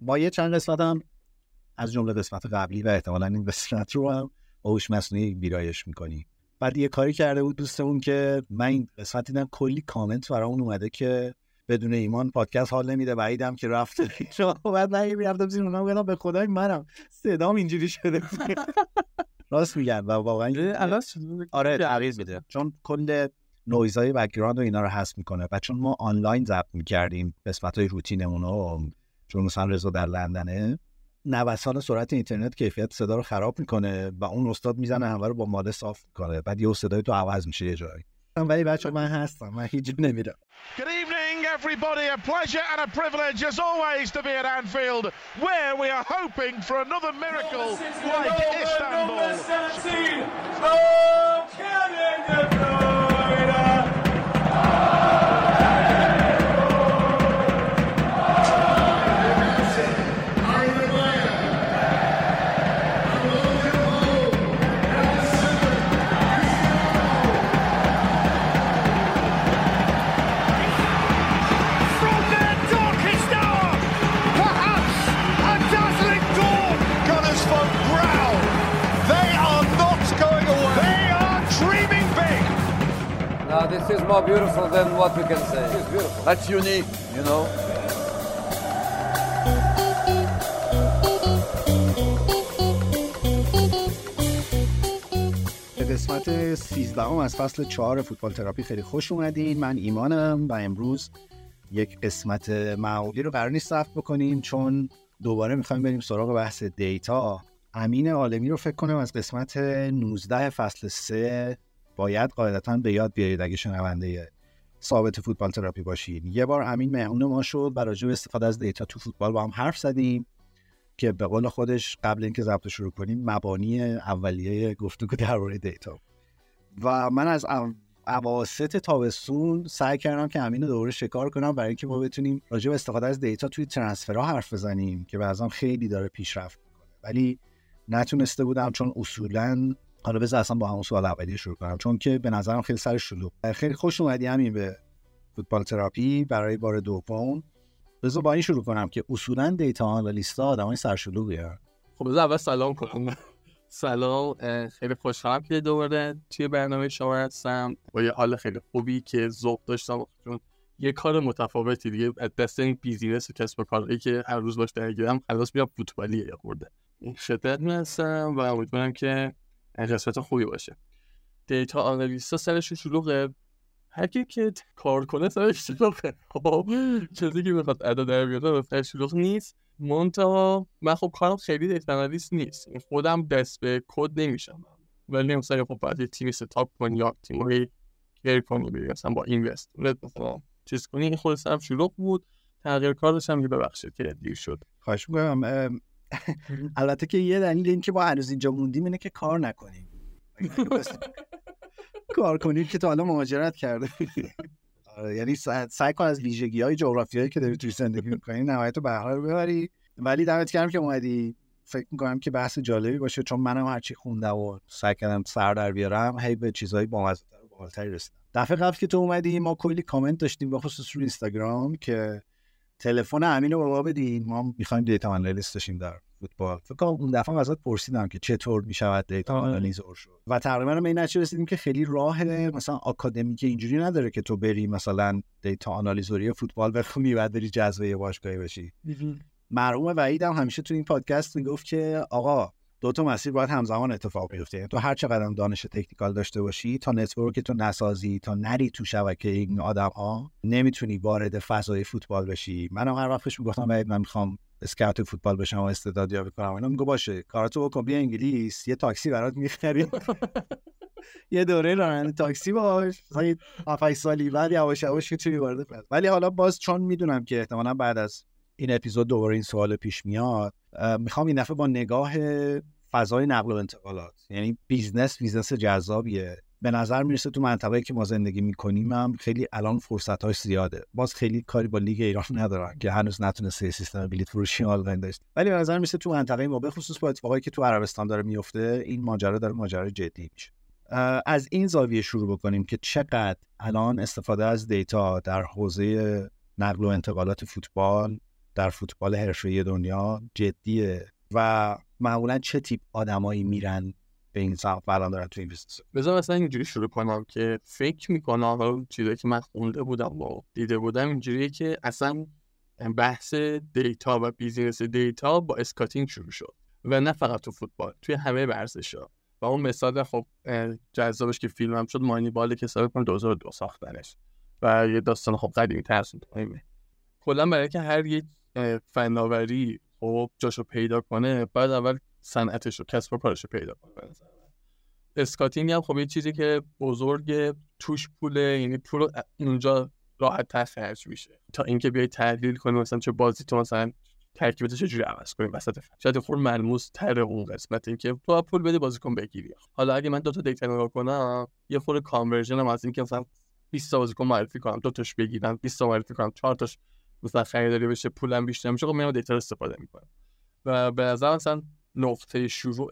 ما یه چند قسمت هم از جمله قسمت قبلی و احتمالا این قسمت رو هم هوش مصنوعی ویرایش می‌کنیم بعد یه کاری کرده بود دوستمون که من این قسمت دیدم کلی کامنت برامون اومده که بدون ایمان پادکست حال نمیده. بعیدم که رفته بعد من می‌رفتم زیر اونها به خدا این منم. صدام اینجوری شده. راست میگن و واقعا آره تغییر میده. چون کل نویزهای background و اینا رو حذف می‌کنه و چون ما آنلاین ضبط می‌کردیم قسمت های روتینمون رو چون مثلا رضا در لندنه نوسان سرعت اینترنت کیفیت صدا رو خراب می‌کنه و اون استاد می‌زنه همه رو با ماده صاف می‌کنه. بعد یه صدای تو عوض میشه یه جایی. ولی بچه من هستم من هیچ نمیرم. Good evening everybody. A pleasure and a privilege as always to be at Anfield where we are hoping for another miracle like Istanbul. Is more beautiful than what we can say. It's beautiful. That's unique, you know. به قسمت 13 از فصل 4 فوتبال تراپی خیلی خوش اومدین من ایمانم و امروز یک قسمت معمولی رو قرار نیست بکنیم چون دوباره می‌خوایم بریم سراغ بحث دیتا امین عالمی رو فکر کنم از قسمت 19 فصل 3 باید قاعدتا به یاد بیارید اگه شنونده ثابت فوتبال تراپی باشید یه بار امین مهمون ما شد و راجع استفاده از data تو فوتبال با هم حرف زدیم که به قول خودش قبل اینکه ضبط شروع کنیم مبانی اولیه گفتگو درباره data. و من از اواسط تابستون سعی کردم که امین رو دوباره شکار کنم برای اینکه ما بتونیم راجع به استفاده از data توی transfer ها حرف بزنیم که بعضا خیلی داره پیشرفت می‌کنه. ولی نتونسته بودم چون اصولا حالا بذار اصلا با همون سوال اولی شروع کنم چون که به نظرم خیلی سر شلوغ. خیلی خوش اومدی امین به فوتبال تراپی برای بار دوم. بذار با این شروع کنم که اصولا data analyst ا آدمای سرشلوغی خب بذار اول سلام کنم. سلام خیلی خوشحالم که دوباره توی برنامه شما هستم. با یه حال خیلی خوبی که ذوق داشتم. چون یه کار متفاوتی دیگه دست این business و کسب و کاری که هر روز باش درگیرم خلاص میام فوتبالیه یه خورده شدت هستم و امیدوارم که قسمت خوبی باشه. دیتا آنالیستا سرش شلوغه. هر کی که کار کنه سرش شلوغه. خب چیزی که بخواد ادا در بیاره سرش شلوغ نیست. مونتا من خب کارم خیلی دیتا آنالیست نیست. خودم دست به کد نمیشم. ولی مثلا خب بعد تیمی ستاپ کنی یا تیمی کیر کنی بری مثلا با اینوست مثلا چیز کنی این خود سرم شلوغ بود. تغییر کار داشتم که ببخشید که دیر شد. خواهش می‌کنم البته که یه دلیل این که با هنوز اینجا موندیم اینه که کار نکنیم. کار کنید که تا حالا مهاجرت کرده آره، یعنی سعی کن از ویژگی های جغرافیایی که داری توی زندگی می‌کنی نهایت به رو ببری. ولی دمت کردم که اومدی. فکر می‌کنم که بحث جالبی باشه چون منم هرچی خونده و سعی کردم سر در بیارم هی به چیزهای بامزه‌تر و بالاتری رسیدم. دفعه قبل که تو اومدی ما کلی کامنت داشتیم به خصوص رو اینستاگرام که تلفن امین رو به ما بدین. ما می‌خوایم data analyst داشتیم در فوتبال. فکر کنم اون دفعه ازت پرسیدم که چطور می‌شود data analyzer شد. و تقریبا به این نتیجه رسیدیم که خیلی راه مثلا آکادمیک اینجوری نداره که تو بری مثلا data analyzer ی فوتبال بخونی بعد بری جذب باشگاهی بشی. مرحوم وحید هم همیشه تو این پادکست می‌گفت که آقا دو تا مسیر باید همزمان اتفاق بیفته. یعنی تو هر چقدر دانش technical داشته باشی تا network تو نسازی تا نری تو شبکه این آدم ها نمی‌تونی وارد فضای فوتبال بشی. منم هر وقتش می‌گفتم من می‌خوام scout فوتبال بشم و استعدادیابی کنم. اینا میگه باشه کاراتو بکن بیا انگلیس یه تاکسی برات می‌خری یه دوره راننده تاکسی باش. مثلا 7 سالی بعد یواش یواش توی وارد ولی حالا باز چون می‌دونم که احتمالا بعد از این اپیزود دوباره این سوال پیش میاد می‌خوام این دفعه با نگاه فضای نقل و انتقالات یعنی business business جذابیه. به نظر می‌رسه تو منطقه‌ای که ما زندگی می‌کنیم هم خیلی الان فرصت های زیاده. باز خیلی کاری با لیگ ایران ندارن که هنوز نتونسته سیستم بلیت فروشی آنلاین داشت ولی به نظر می‌رسه تو منطقه ما به خصوص با اتفاقایی که تو عربستان داره میفته این ماجرا داره ماجرا جدی میشه. از این زاویه شروع بکنیم که چقدر الان استفاده از data در حوزه نقل و انتقالات فوتبال در فوتبال حرفه‌ای دنیا جدیه و معمولا چه تیپ آدمایی میرن به این سمت الان دارن تو این business بذار مثلا اینجوری شروع کنم که فکر می‌کنم حالا چیزایی که من خونده بودم و دیده بودم اینجوریه که اصلا بحث data و business data با scouting شروع شد و نه فقط تو فوتبال توی همه ورزش‌ها. و اون مثال خب جذابش که فیلم هم شد مانی باله که حساب کنم 2002 ساختنش. و یه داستان خب قدیمی ترس مهمه کلا برای که هر یک فناوری خب جاشو پیدا کنه بعد اول صنعتش رو کسب و کارش رو پیدا کنه اسکاتینگ هم خب یه چیزی که بزرگ توش پوله یعنی پول اونجا راحت تر خرج میشه. تا اینکه بیای تحلیل کنی مثلا چه بازی تو مثلا ترکیبش چجوری عوض کنیم وسط شاید خورده ملموس تر اون قسمت اینکه تو پول بده بازیکن بگیری. حالا اگه من دو تا data نگاه کنم یه خورده conversion هم از اینکه مثلا 20 تا بازیکن معرفی کنم دو تاش بگیرم 20 تا معرفی کنم 4 تاش مثلا خریداری بشه پولم بیشتر میشه خب میام data استفاده می‌کنم. و به نظر مثلا نقطه شروع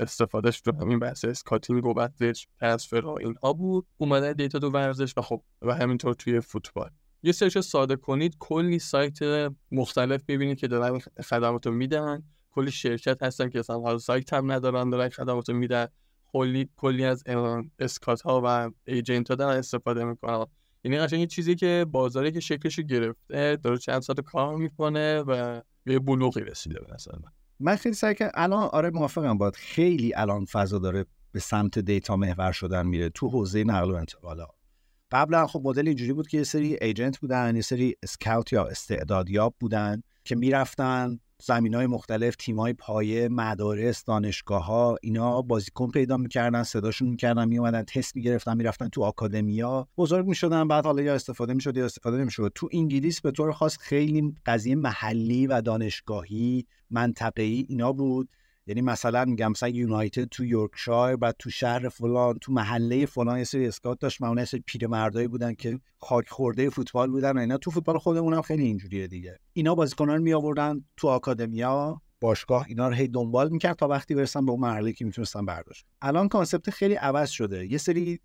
استفادهش تو همین بحث scouting و بعدش transfer اینها بود. اومده data تو ورزش و خب و همینطور توی فوتبال. یه search ساده کنید کلی سایت مختلف ببینید که دارن خدمات رو میدن. کلی شرکت هستن که اصلا حالا سایت هم ندارن دارن خدمات رو میدن. کلی کلی از scout ها و agent ها دارن استفاده می‌کنن. یعنی قشنگ یه چیزی که بازاری که شکلش گرفته داره چند ساعت کار می‌کنه و به بلوغی رسیده به مثلا من. خیلی سعی که الان آره موافقم باد خیلی الان فضا داره به سمت data محور شدن میره تو حوزه نقل و انتقالا قبلا خب مدل اینجوری بود که یه سری ایجنت بودن یه سری اسکاوت یا استعدادیاب بودن که می‌رفتن زمین های مختلف تیم های پایه مدارس دانشگاه ها اینا بازیکن پیدا می‌کردن صداشون می‌کردن میومدن تست می‌گرفتن می‌رفتن تو آکادمیا. بزرگ می‌شدن بعد حالا یا استفاده می‌شد یا استفاده نمی‌شد. تو انگلیس به طور خاص خیلی قضیه محلی و دانشگاهی منطقه‌ای اینا بود. یعنی مثلا میگم مثلا یونایتد تو یورکشایر بعد تو شهر فلان تو محله فلان یه سری اسکات داشت معمولا سری پیرمردایی بودن که خاک خورده فوتبال بودن و اینا. تو فوتبال خودمون هم خیلی اینجوریه دیگه. اینا بازیکنان می آوردن تو آکادمیا باشگاه اینا رو هی دنبال می‌کرد تا وقتی برسن به اون مرحله که می‌تونستن برداشت. الان concept خیلی عوض شده. یه سری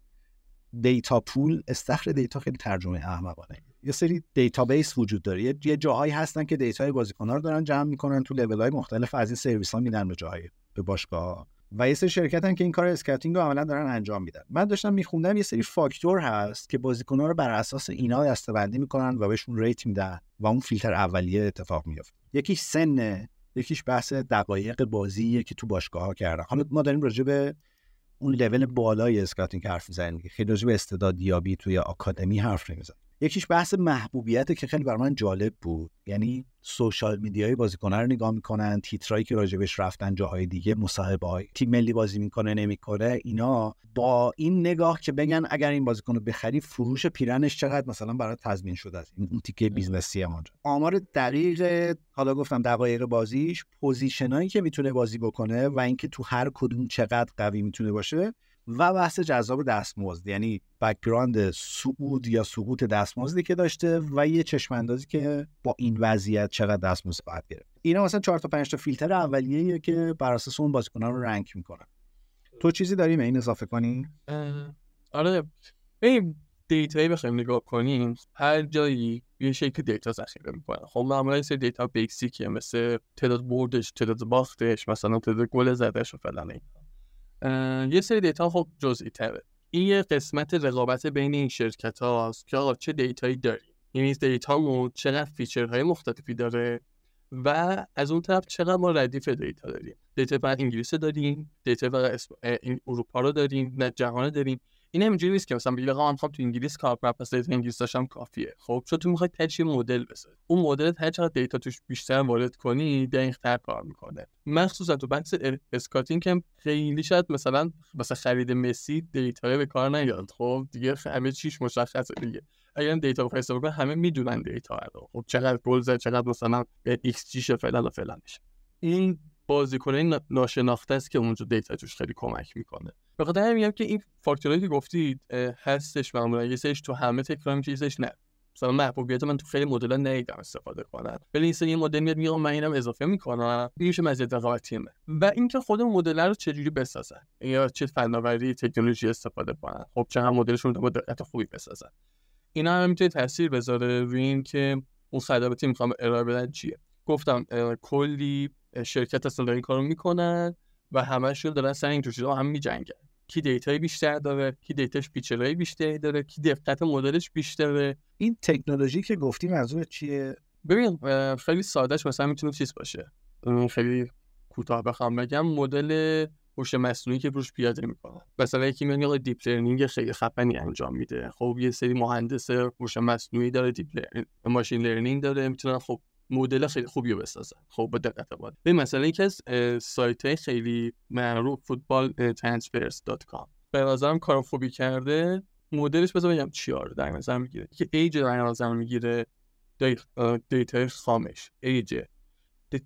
data pool استخر data خیلی ترجمه احمقانه. یه سری database وجود داره. یه جاهایی هستن که data ی بازیکن‌ها رو دارن جمع می‌کنن تو لول مختلف از این سرویس ها میدن به جاهای به باشگاه و یه سری شرکت هم که این کار scouting رو عملا دارن انجام میدن. من داشتم میخوندم یه سری فاکتور هست که بازیکن‌ها رو بر اساس اینا دسته‌بندی می‌کنن و بهشون rate میدن و اون فیلتر اولیه اتفاق میفته یکیش سن یکیش بحث دقایق بازیه که تو باشگاه ها کردن. حالا ما داریم راجع به اون لول بالای scouting حرف می‌زنیم. خیلی راجع به استعدادیابی توی آکادمی حرف نمی‌زنیم. یکیش بحث محبوبیت که خیلی برا من جالب بود. یعنی social media ی بازیکنان رو نگاه می‌کنن تیترایی که راجبش رفتن جاهای دیگه مصاحبه های تیم ملی بازی می‌کنه نمی‌کنه اینا با این نگاه که بگن اگر این بازیکن رو بخری فروش پیرنش چقدر؟ مثلا برای تضمین شده است. این تیکه بیزنسی اونجا آمار دقیق حالا گفتم دقایق بازیش position ایی که می‌تونه بازی بکنه و اینکه تو هر کدوم چقدر قوی می‌تونه باشه و بحث جذاب دستمزد یعنی background سقف یا سقف دستمزدی که داشته و یه چشم که با این وضعیت چقدر دستمزد خواهد گرفت. اینا مثلا 4 تا 5 تا فیلتر اولیه‌ایه که بر اساس اون بازیکن‌ها رو rank می‌کنن. تو چیزی داریم این اضافه کنی؟ آره. این data یی بخوایم نگاه کنیم هر جایی یه شکل data ذخیره می‌کنن. خب معمولا سری data basic یه مثل تعداد بردش تعداد باختش مثلا تعداد گل زدش و فلان یه سری data خب جزئی تره این یه قسمت رقابت بین این شرکت هاست که آقا چه data یی داریم؟ یعنی data مون چقدر feature های مختلفی داره و از اون طرف چقدر ما ردیف data داریم؟ data فقط انگلیسی داریم data فقط اروپا رو داریم نه جهان داریم. این همینجوری نیست که مثلا بگی آقا من تو انگلیس کار کنم پس data انگلیسی داشتم کافیه. خب چون تو می‌خوای تجی مدل بسازی اون مدل هر چقدر data توش بیشتر وارد کنی دقیق‌تر کار می‌کنه. مخصوصا تو بحث scouting که خیلی شاید مثلا مثلا خرید مسی data به کار نیاد. خب دیگه همه چیش مشخصه دیگه. اگر data رو حساب کنه همه می‌دونن data رو. خب چقدر گل زد چقدر مثلا ایکس جی فلان و فلان میشه. این بازیکن ناشناخته است که اونجا data توش خیلی کمک می‌کنه. به خاطر میگم که این فاکتورایی که گفتید هستش معمولا. یه تو همه تکرار میشه یه نه. مثلا محبوبیت من تو خیلی مدل ندیدم استفاده کنن ولی این سری مدل میاد میگم من اینم اضافه می‌کنم. میشه مزیت رقابتیمه و اینکه خود مدل رو چجوری بسازن. یا چه فناوری تکنولوژی استفاده کنن. خب چه هم مدلشون رو دقت خوبی بسازن. اینا هم می‌تونه تاثیر بذاره روی این که اون خدماتی می‌خوام ارائه بدن چیه. گفتم کلی شرکت اصلا این کارو می‌کنن و همشون دارن سر این چیزا هم میجنگن. کی data ی بیشتر داره کی data ش feature های بیشتری داره کی دقت مدلش بیشتره. این تکنولوژی که گفتی منظور چیه؟ ببین خیلی سادهش مثلا می‌تونه چیز باشه. خیلی کوتاه بخوام بگم مدل هوش مصنوعی که روش پیاده می‌کنه. مثلا یکی میاد یه deep learning خیلی خفنی انجام میده. خب یه سری مهندس هوش مصنوعی داره deep machine learning داره. می‌تونن خب مدل خیلی خوبی رو بسازن خب با دقت باید به مثلا یکی از سایت خیلی معروف فوتبال transfers.com به نظرم کار خوبی کرده. مدلش بذار بگم چیا رو در نظر می‌گیره. که ایج در نظر می‌گیره. دیتا خامش. ایج.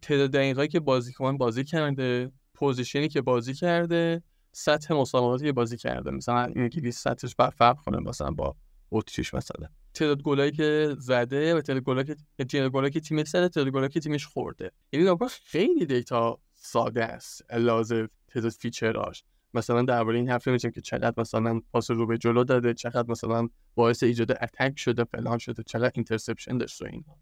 تعداد دقیقایی که بازیکن بازی کرده. position ی که بازی کرده. سطح مسابقاتی که بازی کرده. مثلا انگلیس سطحش فرق کنه مثلا با اتریش مثلا. تعداد گلایی که زده و تعداد گلایی که تعداد گلایی که تیمش زده تعداد گلایی که تیمش خورده. یعنی واقعا خیلی دیتا ساده است لازم تعداد feature اش مثلا درباره این حرف می‌زنیم که چقدر مثلا پاس رو به جلو داده چقدر مثلا باعث ایجاد attack شده فلان شده چقدر interception داشته اینها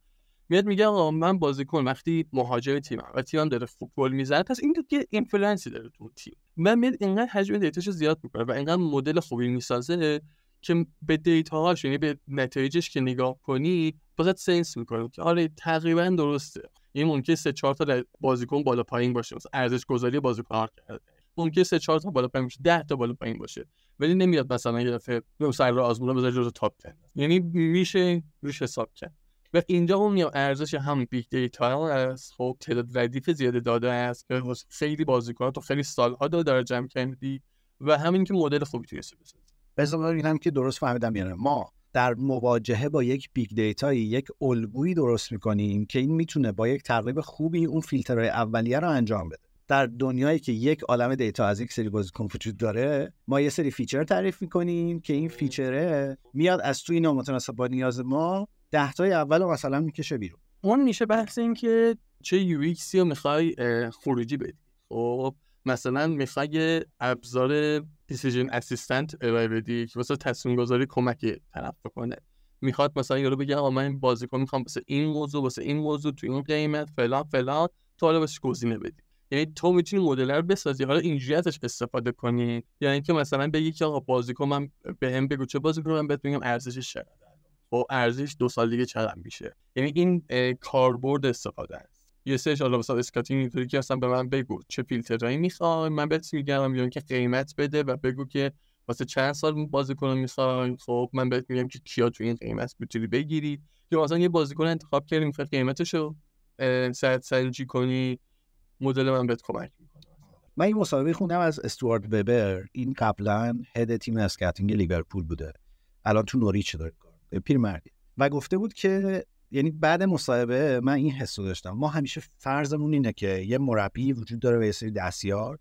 میاد میگه آقا من بازیکن وقتی مهاجم تیمم و تیمم داره فوتبال می‌زنه پس این دیگه influence ی داره تو تیم. من میاد اینقدر حجم دیتاشو زیاد می‌کنه و اینقدر مدل خوبی می‌سازه که به دیتاهاش یعنی به نتایجش که نگاه کنی بازت sense می‌کنه که آره تقریبا درسته. این ممکنه سه چهار تا بازیکن بالا پایین باشه. مثلا ارزش گذاری بازیکن کرده. ممکنه سه چهار تا بالا پایین باشه 10 تا بالا پایین باشه. ولی نمیاد مثلا یه دفعه یه سردار آزمون بذاره جزو top 10 یعنی میشه روش حساب کرد. و اینجا اون میام ارزش هم big data است خب تعداد ردیف زیاده داده است. خیلی بازیکن تو خیلی سالها داره جمع کردی. و همین که مدل خوبی توی بسازی بذار ببینم که درست فهمیدم یعنی ما در مواجهه با یک big data یی یک الگویی درست می‌کنیم که این می‌تونه با یک تقریب خوبی اون فیلترهای اولیه رو انجام بده. در دنیایی که یک عالم دیتا از یک سری بازیکن وجود داره ما یه سری feature تعریف می‌کنیم که این feature ه میاد از توی اینا. متناسب با نیاز ما ده تای اول رو مثلا می‌کشه بیرون. اون میشه بحث این که چه یو رو می‌خوای خروجی بدی. خب مثلا می‌خوای ابزار دیسیژن اسیستنت ارائه بدی که واسه تصمیم گذاری کمک طرف بکنه. می‌خواد مثلا یارو بگه آقا من بازیکن می‌خوام واسه این موضوع واسه این موضوع تو این قیمت فلان فلان تو حالا واسه گزینه بدی. یعنی تو می‌تونی مدل رو بسازی. حالا اینجوری ازش استفاده کنی؟ یعنی اینکه مثلا بگی که آقا بازیکن من بهم بگو چه بازیکن من بهت میگم ارزشش چقدر خب ارزش دو سال دیگه چقدر میشه؟ یعنی این کاربرد استفاده است. یه سرش حالا مثلا scouting اینطوری که اصلا به من بگو چه فیلترایی می‌خوای؟ من بهت میگم میگم که قیمت بده و بگو که واسه چند سال بازیکن می‌خوای. خب من بهت میگم که کیا تو این قیمت می‌تونی بگیری یا مثلا یه بازیکن انتخاب کردی می‌خوای قیمتشو سر سنجی کنی مدل من بهت کمک می‌کنه. من این مصاحبه خوندم از استوارت ببر این قبلا head تیم scouting لیورپول بوده. الان تو نوریچ داره کار پیرمردی. و گفته بود که یعنی بعد مصاحبه من این حس داشتم. ما همیشه فرضمون اینه که یه مربی وجود داره و یه سری دستیار.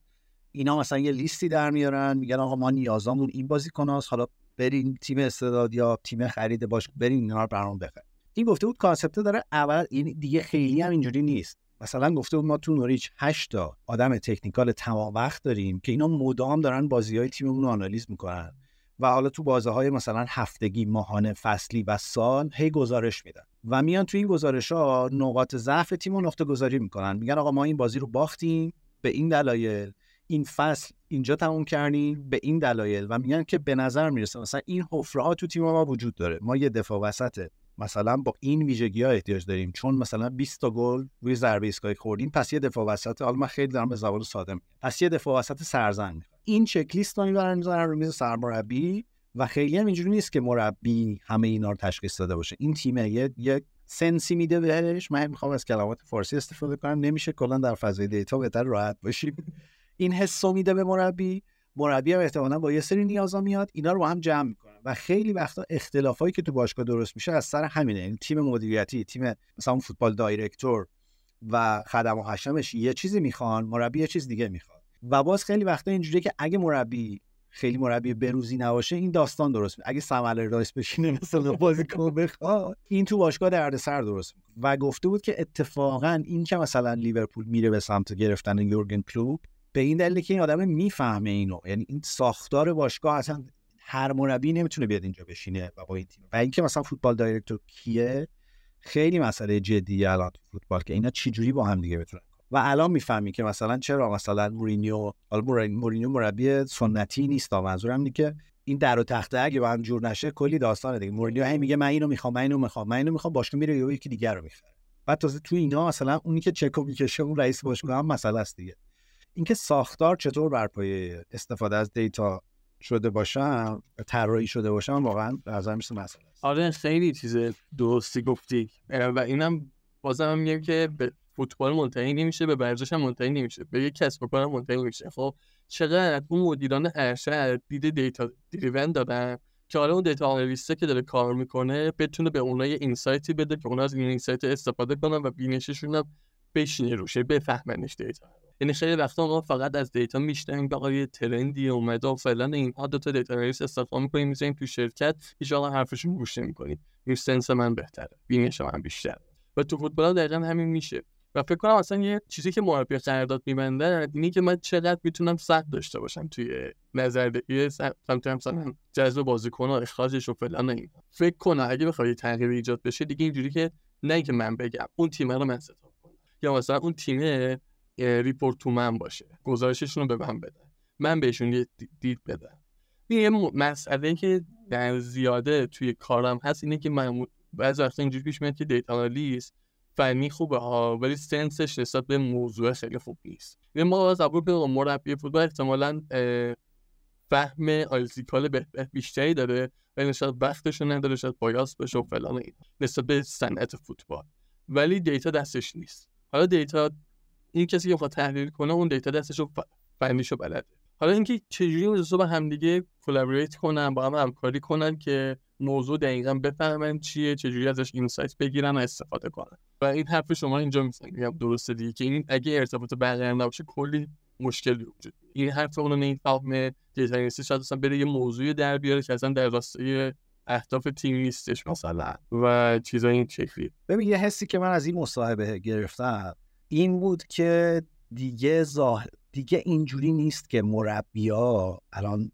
اینا مثلا یه لیستی در میارن میگن آقا ما نیازامون این بازیکناست حالا برین تیم استعداد یا تیم خرید باش برین اینا رو برام بخر. این گفته بود کانسپت داره اول این دیگه خیلی هم اینجوری نیست. مثلا گفته بود ما تو نوریچ 8 تا آدم تکنیکال تمام وقت داریم که اینا مدام دارن بازی های تیممون رو آنالیز می‌کنن. و حالا تو بازه های مثلا هفتگی ماهانه فصلی و سال هی گزارش میدن. و میان تو این گزارش ها نقاط ضعف تیم رو نقطه گذاری می‌کنن. میگن آقا ما این بازی رو باختیم به این دلایل این فصل اینجا تموم کردیم به این دلایل. و میگن که به نظر می‌رسه مثلا این حفره ها تو تیم ما وجود داره. ما یه دفاع وسط مثلا با این ویژگی ها احتیاج داریم. چون مثلا 20 تا گل روی ضربه ایستگاهی خوردیم پس یه دفاع وسط حالا من خیلی دارم به زبان ساده میگم. پس یه دفاع وسط سرزن این چک لیست رو می‌برن رو میز سرمربی و خیلی هم اینجوری نیست که مربی همه اینا رو تشخیص داده باشه. این تیم یه یک سنسی میده بهش. من می‌خوام از کلمات فارسی استفاده کنم. نمیشه کلا در فضای دیتا بهتر راحت باشیم. این حسو میده به مربی. مربی هم احتمالا با یه سری نیازا میاد اینا رو هم جمع می‌کنن. و خیلی وقتا اختلافایی که تو باشگاه درست میشه از سر همینه. این تیم مدیریتی تیم مثلا فوتبال دایرکتور و خدم و حشمش یه چیزی می‌خوان مربی یه چیز دیگه می‌خواد. و باز خیلی وقتا اینجوریه که اگه مربی خیلی مربی بروزی نباشه این داستان درست میشه اگه سمل رایس بشینه مثلا بازیکن بخواد این تو باشگاه سر درست می‌کنه. و گفته بود که اتفاقا این که مثلا لیورپول میره به سمت گرفتن یورگن کلوب به این دلیل که این آدم می‌فهمه اینو. یعنی این ساختار باشگاه اصلا هر مربی نمی‌تونه بیاد اینجا بشینه و با این تیم. و اینکه مثلا فوتبال دایرکتور کیه خیلی مسئله جدیه الان فوتبال که اینا چجوری با هم دیگه بتونن و الان می‌فهمی که مثلا چرا مثلا مورینیو مورینیو مربی سنتی نیست منظورم اینه که این در و تخته اگه با هم جور نشه کلی داستانه دیگه. مورینیو هی میگه من اینو می‌خوام من اینو می‌خوام من اینو می‌خوام باشگاه میره یکی دیگر رو می‌خره. بعد تازه تو اینا مثلا اونی که چکو می‌کشه اون رئیس باشگاه هم مسئله است دیگه. اینکه ساختار چطور بر پایه استفاده از دیتا شده باشم طراحی شده باشم واقعا نظرم یه مسئله است. آره خیلی چیز درستی گفتی. و اینم بازم میگم که به فوتبال منتهی نمیشه به ورزش هم منتهی نمیشه به یک کسب و کار منتهی نمیشه. خب چقدر اون مدیران ارشد دید data driven دادن که حالا اون data analyst ه که داره کار می‌کنه بتونه به اونها یه insight ی بده که اونا از این insight استفاده کنن و بینششون هم بشینه روشه بفهمنش دیتا یعنی خیلی وقتا ما فقط از دیتا میشنیم که یه trend ی اومده و فعلا اینها دو تا data analyst استفاده می‌کنیم می‌ذاریم تو شرکت. آقا حرفشون گوش نمی‌کنیم. این سنس من بهتره. بینش من بیشتر و تو فوتبال دقیقا همین میشه. و فکر کنم اصلا یه چیزی که مربی قرارداد میبنده اینه که من چقدر می‌تونم سخت داشته باشم توی نظردهی سمت مثلا جذب بازیکن و اخراجش و فلان این فکر کنم اگه بخواد تغییر ایجاد بشه دیگه اینجوری که نه که من بگم اون تیم رو من ستاب کنم. یا مثلا اون تیم ریپورت تو من باشه. گزارششون رو به من بدن من بهشون یه دید بدم. یه مسئله که در زیاده توی کارم هست اینه که من بعضی وقتا اینجوری پیش میاد که دیتا آنالیست فنی خوبه ها ولی سنسش نسبت به موضوع خیلی خوب نیست. و ما از به مربی فوتبال احتمالا فهم آیزیکال بیشتری داره ولی نشاید وقتشو نداره شاید بایاس بشه و فلان نسبت به صنعت فوتبال. ولی دیتا دستش نیست. حالا دیتا این کسی که می‌خواد تحلیل کنه اون دیتا دستش رو بلده. حالا اینکه چجوری اون با همدیگه collaborate کنن با هم همکاری کنن که موضوع دقیقا بفهمن چیه چجوری ازش insight بگیرن و استفاده کنن. و این حرف شما اینجا میگم درسته دیگه که این اگه ارتباط برقرار نباشه کلی مشکلی وجود این حرف اون نمی‌فهمه data analyst ی شاید اصلا بره یه موضوعی در بیاره که اصلا در راستای اهداف تیم نیستش مثلا. و چیزای این شکلی ببین یه حسی که من از این مصاحبه گرفتم این بود که دیگه ظاهر دیگه اینجوری نیست که مربیا الان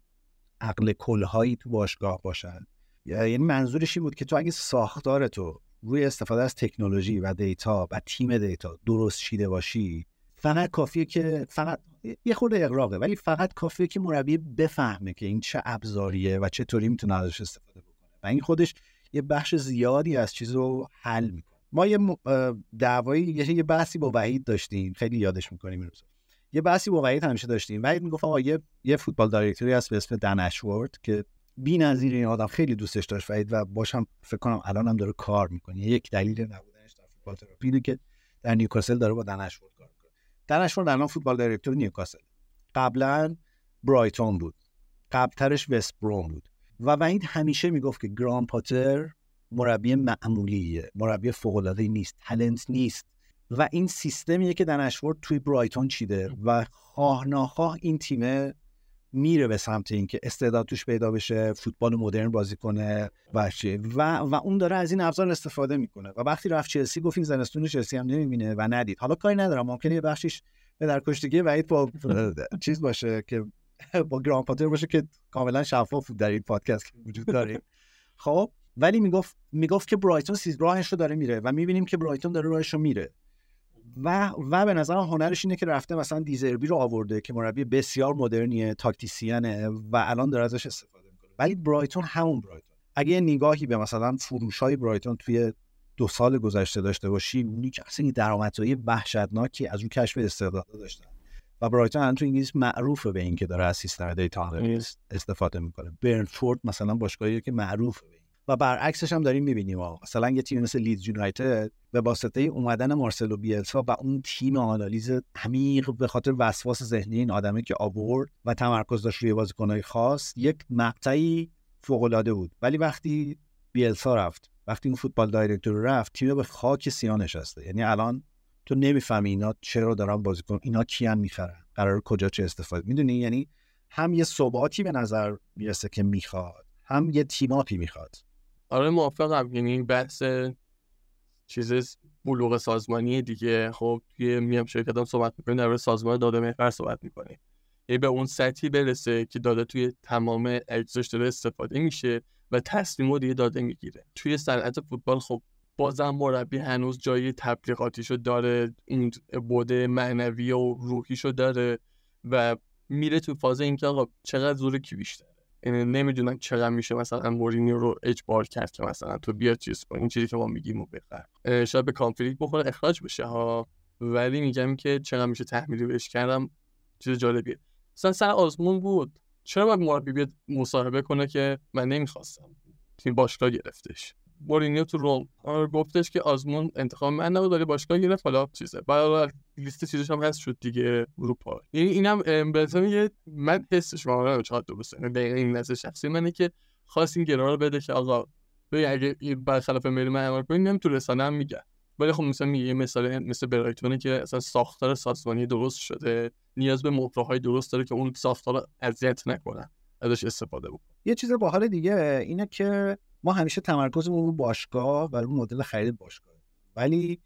عقل کلهایی تو باشگاه باشن. یعنی منظورش این بود که تو اگه ساختار تو روی استفاده از تکنولوژی و دیتا و تیم دیتا درست شیده باشی فقط کافیه که فقط یه خورده اقراقه ولی فقط کافیه که مربی بفهمه که این چه ابزاریه و چطوری می‌تونه ازش استفاده بکنه. و این خودش یه بخش زیادی از چیز رو حل می‌کنه. ما یه دعوایی یه بحثی با وحید داشتیم. خیلی یادش می‌کنیم این یه بحثی با وحید همیشه داشتیم. وحید می‌گفت آقا یه یه football director ی هست به اسم دن اشورد که بی‌نظیر این آدم خیلی دوستش داشت وحید و باشم فکر کنم الان هم داره کار می‌کنه. یک دلیل نبودنش در فوتبال تراپی که در نیوکاسل داره با دن اشورد کار می‌کنه. دن اشورد الان football director نیوکاسل. قبلا برایتون بود. قبلترش وست‌بروم بود. و وحید همیشه می‌گفت که گراهام پاتر مربی معمولیه مربی فوق العاده نیست تلنت نیست. و این سیستمیه که دنشورد توی برایتون چیده و خواه ناخواه این تیمه میره به سمت اینکه استعداد توش پیدا بشه فوتبال مدرن بازی کنه و و و اون داره از این ابزار استفاده می‌کنه. و وقتی رفت چلسی گفت این زنستون چلسی هم نمی‌بینه و ندید. حالا کاری ندارم. ممکنه یه بخشیش به در کشتگی وحید با چیز باشه که با گرام پاتر باشه که کاملا شفاف در این پادکست وجود داره. خب ولی می‌گفت می‌گفت که برایتون سیز راهش رو داره میره و می‌بینیم که برایتون داره راهش رو میره. و و به نظر هنرش اینه که رفته مثلا دیزربی رو آورده که مربی بسیار مدرنیه تاکتیسیانه و الان داره ازش استفاده می‌کنه. ولی برایتون همون برایتون اگه نگاهی به مثلا فروش های برایتون توی دو سال گذشته داشته باشی می‌بینی که اصلا درآمدزایی وحشتناکی از اون کشف استعداد داشتن. و برایتون الان تو انگلیس معروفه به اینکه داره از سیستم دیتا استفاده می‌کنه. برنفورد مثلا باشگاهی که معروفه و برعکسش هم داریم می‌بینیم مثلا یه تیم مثل لیدز یونایتد به واسطه اومدن مارسلو بیلسا و اون تیم آنالیز عمیق به خاطر وسواس ذهنی این آدمه که آورد و تمرکز داشت روی بازیکنهای خاص یک مقطعی فوق بود. ولی وقتی بیلسا رفت وقتی اون فوتبال دایرکتور رفت تیم به خاک سیاه نشسته. یعنی الان تو نمی‌فهمی اینا چرا دارن بازیکن اینا کیان می‌خرن قرار کجا چه استفاده. می‌دونی؟ یعنی هم یه ثباتی به نظر می‌رسه که می‌خواد هم یه تیماپی می‌خواد. آره موافقم. یعنی بحث چیز بلوغ سازمانی دیگه. خب توی میام شرکت هم صحبت می‌کنیم در سازمان داده محور صحبت می‌کنیم. یعنی به اون سطحی برسه که داده توی تمام اجزاش داره استفاده میشه و تصمیم دیگه داده می‌گیره. توی صنعت فوتبال خب بازم مربی هنوز جای تبلیغاتیشو داره این بود معنوی و روحیشو داره و میره تو فاز اینکه آقا چقدر زور کی بیشتره یعنی نمی‌دونم چقدر میشه مثلا مورینی رو اجبار کرد که مثلا تو بیا چیز کن این چیزی که ما میگیم و بخر شاید به کانفلیکت بخوره اخراج بشه ها. ولی میگم که چقدر میشه تحمیلی بهش کردم چیز جالبیه. مثلا سر آزمون بود. چرا باید مربی بیاد مصاحبه کنه که من نمی‌خواستم؟ تیم باشگاه گرفتش. مورینیو تو روم گفتش که آزمون انتخاب من نبود ولی باشگاه گرفت حالا چیزه. بعد لیست چیزش هم هست شد دیگه اروپا. یعنی اینم بهتون میگه من حسش واقعا چهار درسته. یعنی دقیقا این نظر شخصی منه که خواست این گرار رو بده که آقا بگه اگه برخلاف میل من عمل کنی نم تو رسانه میگه. ولی خب مثلا میگه مثال مثل برایتونه که اصلا ساختار سازمانی درست شده نیاز به مهره‌های درست داره که اون ساختار اذیت نکنن ازش استفاده بکنه یه چیز باحال دیگه اینه که ما همیشه تمرکزمون رو باشگاه و رو مدل خرید باشگاه. ولی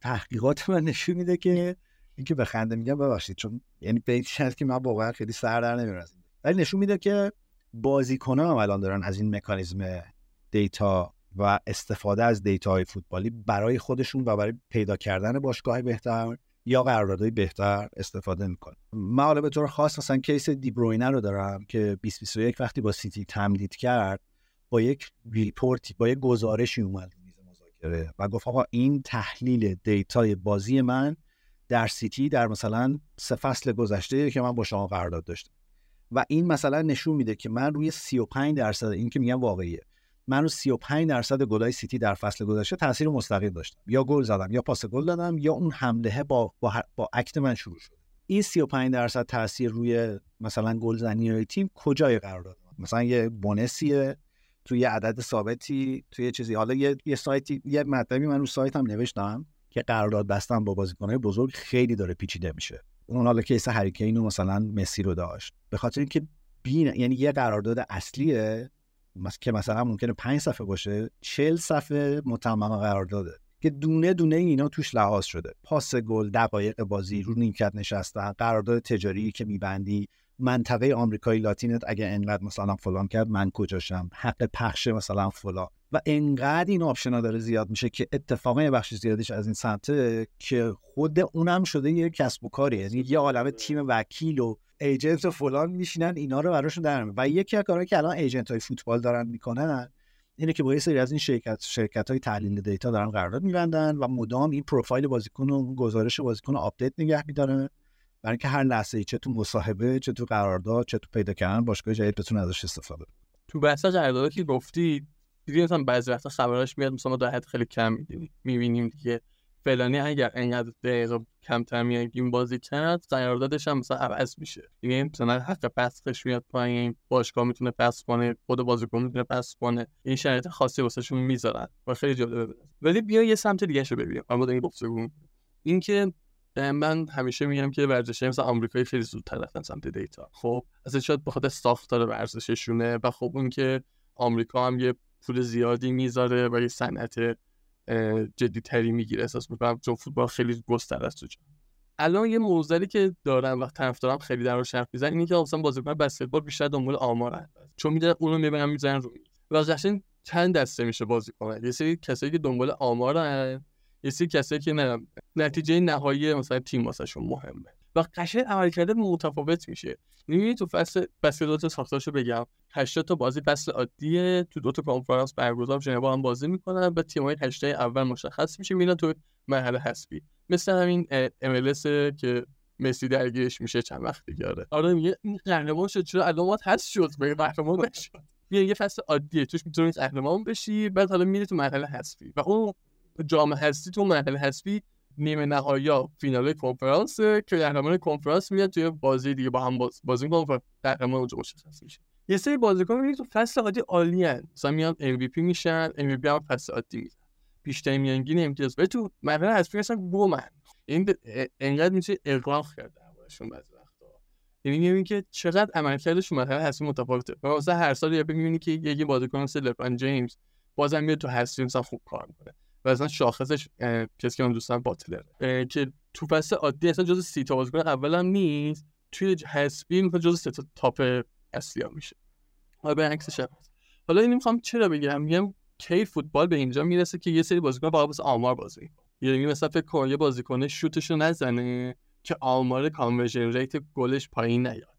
تحقیقات من نشون میده که اینکه به خنده میگم ببخشید چون یعنی به شرط که من واقعا خیلی سر در نمیارم ولی نشون میده که بازیکنان هم الان دارن از این مکانیزم دیتا و استفاده از دیتاهای فوتبالی برای خودشون و برای پیدا کردن باشگاه بهتر یا قراردادهای بهتر استفاده می‌کنه. من حالا به طور خاص مثلا case دیبروینه رو دارم که 2021 وقتی با سیتی تمدید کرد با یک ریپورتی با یک گزارشی اومد میز مذاکره و گفت آقا این تحلیل دیتای بازی من در سیتی در مثلا سه فصل گذشته که من با شما قرارداد داشتم. و این مثلا نشون میده که من روی 35 درصد این که میگم واقعیه. من رو 35 درصد گلای سیتی در فصل گذشته تاثیر مستقیم داشتم. یا گل زدم یا پاس گل دادم یا اون حمله با با, با اکت من شروع شد. این 35 درصد تاثیر روی مثلا گلزنی تیم کجای قرار داد مثلا یه بونسیه توی یه عدد ثابتی توی چیزی. حالا یه, یه سایتی یه مطلبی من رو سایتم نوشتم که قرارداد بستن با بازیکنهای بزرگ خیلی داره پیچیده میشه. اون حالا کیس هریکین مثلا مسی رو داشت. به خاطر اینکه بین یعنی یه قرارداد اصلیه که مثلا ممکنه پنج صفحه باشه چل صفحه متمم قرار داده که دونه دونه اینا توش لحاظ شده. پاس گل دقایق بازی رو نیمکت نشستن قرارداد تجاری که میبندی. منطقه آمریکای لاتینت اگه انقدر مثلا فلان کرد من کجاشم؟ حق پخش مثلا فلان. و انقدر این آپشنا داره زیاد میشه که اتفاقا یه بخش زیادیش از این سمته که خود اونم شده یه کسب و کاری یعنی یه عالمه تیم وکیل و agent و فلان میشینن اینا رو براشون در و یکی از کارهایی که الان agent های فوتبال دارن می‌کنن اینه که با یه سری از این شرکت شرکت های تحلیل دیتا دارن قرارداد میبندن و مدام این پروفایل بازیکن و گزارش بازیکن update نگه میدارن. برای اینکه هر لحظه چه تو مصاحبه چه تو قرارداد چه تو پیدا کردن باشگاه جدید بتونه ازش استفاده تو بحث قرارداد که گفتی دیدی مثلا بعضی وقتا خبراش میاد مثلا در حد خیلی کم می‌بینیم دیگه. فلانی اگر انقدر دقیقه کمتر میگیم بازی کرد قراردادش هم مثلا عوض میشه. یعنی مثلا حق پسش میاد پایین باشگاه می‌تونه پس کنه خود بازیکن می‌تونه پس کنه. این شرایط خاصی واسهشون می‌ذارن. و خیلی جالبه. ولی بیا یه سمت دیگه شو ببینیم. اما این گفتگو اینکه من همیشه میگم که ورزش مثلا آمریکایی خیلی زودتر رفتن سمت دیتا. خب اصلا شاید بخاطر ساختار ورزششونه و خب اون که آمریکا هم یه پول زیادی می‌ذاره و یه صنعت جدی تری می‌گیره احساس می‌کنم چون فوتبال خیلی گسترده است الان یه موزلی که دارم و دارم خیلی در حرف می‌زنن اینه که مثلا بازیکن بسکتبال بیشتر دنبال آمارن چون می‌دونن اونو می‌برن می‌زنن روی و چند دسته میشه بازیکن یه سری کسایی که دنبال آمارن یه سری کسایی که نه نتیجه نهایی مثلا تیم واسهشون مهمه. و قشنگ عملکرد متفاوت میشه. می‌بینی تو فصل تا ساختارشو بگم. 80 تا بازی فصل عادیه. تو دو تا کنفرانس برگزار میشه. با هم بازی می‌کنن. و تیم‌های 8 اول مشخص میشه. میرن تو مرحله حذفی. مثل همین MLS که مسی درگیرش میشه چند وقت دیگه. آره. آره میگه این قهرمان شد. چرا علامات هست شد؟ به قهرمان نشد؟ یه فصل عادیه. توش می‌تونی قهرمان بشی. بعد حالا میری تو مرحله حذفی. و اون جام هستی تو مرحله حذفی نیمه نهایی فینال کنفرانس که قهرمان کنفرانس میاد توی بازی دیگه با هم باز بازی کنفرانس قهرمان اونجا مشخص میشه. یه سری بازیکن می‌بینید تو فصل عادی عالی ان مثلا میان ام وی پی میشن ام وی پی هم فصل عادی میزن بیشتر میانگین امتیاز. ولی تو مرحله حذفی اصلا گمن این انقدر میشه اغراق کرده دربارشون بعضی وقتا. یعنی می‌بینی که چقدر عملکردشون مرحله حذفی متفاوته. مثلا هر سال یه می‌بینی که یه بازیکن مثل لبران جیمز بازم میاد تو حذفی مثلا خوب کار می‌کنه. و اصلا شاخصش کسی که من دوستم باتلره که تو فصل عادی اصلا جز سی تا بازیکن اول نیست توی حسبی می‌کنه جز سه تاپ اصلی ها میشه حالا برعکسش حالا این می‌خوام چرا بگم؟ میگم کی فوتبال به اینجا می‌رسه که یه سری بازیکن فقط واسه آمار بازی یعنی مثلا فکر کن یه بازیکن شوتشو نزنه که آمار conversion rate گلش پایین نیاد.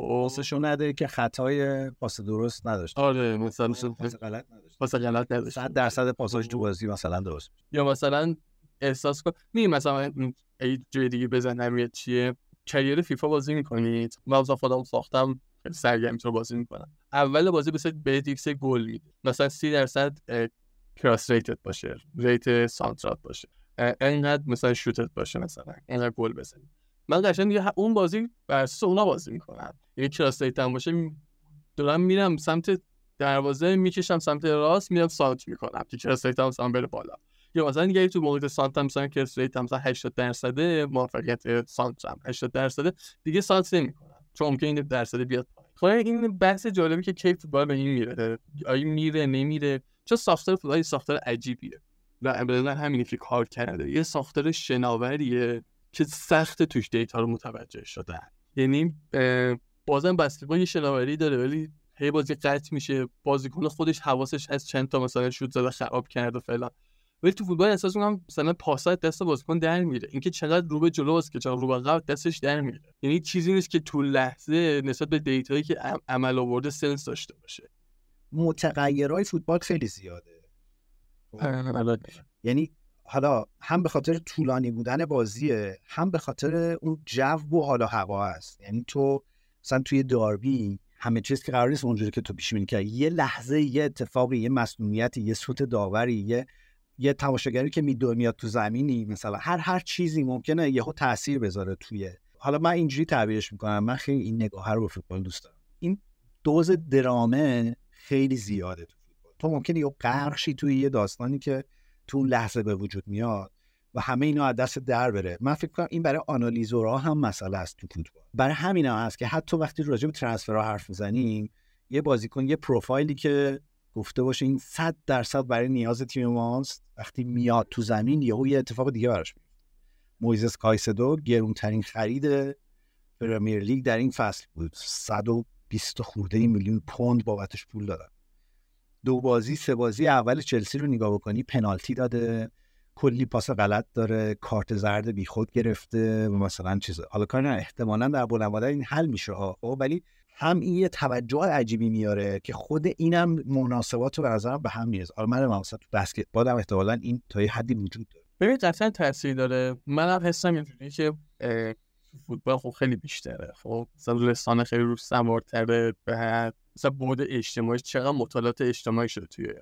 پاسشو نده که خطای پاس درست نداشته آره مثلا پاس غلط نداشته پاس غلط نداشت 100 درصد پاساش تو بازی مثلا درست یا مثلا احساس کن می مثلا ای جای دیگه بزنم یه چیه؟ کریر فیفا بازی می‌کنید. من مثلا خودم ساختم سرگرم رو بازی می‌کنم. اول بازی بسید به دیکس گل میده. مثلا 30 درصد کراس ریتد باشه ریت سانترات باشه. اه، انقدر مثلا شوتت باشه مثلا انقدر گل بزنی. من قشنگ دیگه اون بازی بر اساس اونا بازی می‌کنم. یعنی cross rate هم باشه دارم میرم سمت دروازه می‌کشم سمت راست میرم سانتر می‌کنم. که cross rate هم مثلا بره بالا؟ یا مثلا دیگه تو موقع سانتر هم مثلا cross rate هم مثلا 80 درصد موفقیت سانتر هم 80 درصد دیگه سانتر نمی‌کنم. چون ممکنه این درصد بیاد خب این بحث جالبی که کی فوتبال به این میره آیا میره نمیره؟ چون ساختار فوتبال ساختار عجیبیه. و همینی که کار کرده. یه ساختار شناوریه. که سخت توش دیتا رو متوجه شدن. یعنی بازم بسکتبال یه شناوری داره ولی هی بازی قطع میشه بازیکن خودش حواسش هست چند تا مثلا شوت زده خراب کرد و فلان. ولی تو فوتبال احساس می‌کنم مثلا پاسات دست بازیکن در میره. اینکه چقدر رو به جلوست که چقدر رو به عقب دستش در میره. یعنی چیزی نیست که تو لحظه نسبت به دیتایی که عم- عمل آورده سنس داشته باشه. متغیرهای فوتبال خیلی زیاده. یعنی حالا هم به خاطر طولانی بودن بازیه هم به خاطر اون جو و حال و هوا است یعنی تو مثلا توی داربی همه چیز که قرار نیست اونجوری که تو پیش بینی کردی یه لحظه یه اتفاقی یه مسئولیتی یه سوت داوری یه یه تماشاگری که میدو میاد تو زمینی مثلا. هر هر چیزی ممکنه یهو تاثیر بذاره توی. حالا من اینجوری تعبیرش می‌کنم. من خیلی این نگاه رو به فوتبال دوست دارم. این دوز درامه خیلی زیاده تو فوتبال. تو ممکنه یه غرقشی توی یه داستانی که تو لحظه به وجود میاد و همه اینا از دست در بره. من فکر کنم این برای آنالیزورها هم مسئله است تو فوتبال. برای همین هم هست که حتی وقتی راجع به ترنسفرها حرف می‌زنیم یه بازیکن یه پروفایلی که گفته باشه این 100 درصد برای نیاز تیم ماست وقتی میاد تو زمین یهو یه اتفاق دیگه براش میفته مویزس کایسدو گرونترین خرید پرمیر لیگ در این فصل بود. 120 خورده میلیون پوند بابتش پول دادن. دو بازی سه بازی اول چلسی رو نگاه بکنی پنالتی داده کلی پاس غلط داره کارت زرد بیخود گرفته و مثلا چیز. حالا کار نه احتمالا در بلند این حل میشه ها. خب ولی هم این یه توجه عجیبی میاره که خود اینم مناسبات رو به به هم می‌رسه حالا من مثلا تو بسکتبال هم احتمالا این تا یه حدی وجود داره. ببین قطعا تاثیر داره. منم حسم اینجوریه که فوتبال خب خیلی بیشتره. خب مثلا رسانه خیلی رو سوارتره بعد مثلا بعد اجتماعی چقدر مطالعات اجتماعی شده توی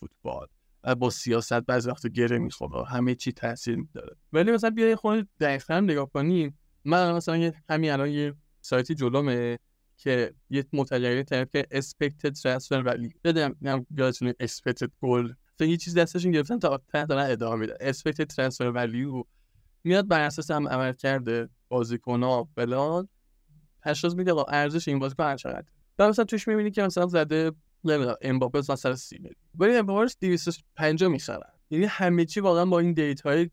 فوتبال و با سیاست بعضی وقت گره می‌خوره همه چی تاثیر میداره. ولی مثلا بیا یه خورده دقیق‌تر نگاه کنیم من مثلا همین الان یه سایتی جلومه که یه متغیری طرف که expected transfer value بدم نم یادتونه expected goal. تا یه چیز دستشون گرفتن تا ته دارن ادامه میدن expected transfer value میاد بر اساس هم عمل کرده. بازیکن ها فلان. تشخیص میده آقا ارزش این بازیکن هر چقدر. بعد مثلا توش می‌بینی که مثلا زده نمی‌دونم امباپه مثلا 130 میلیون ولی امباپه رو 250 می‌خرن. یعنی همه چی واقعا با این دیتای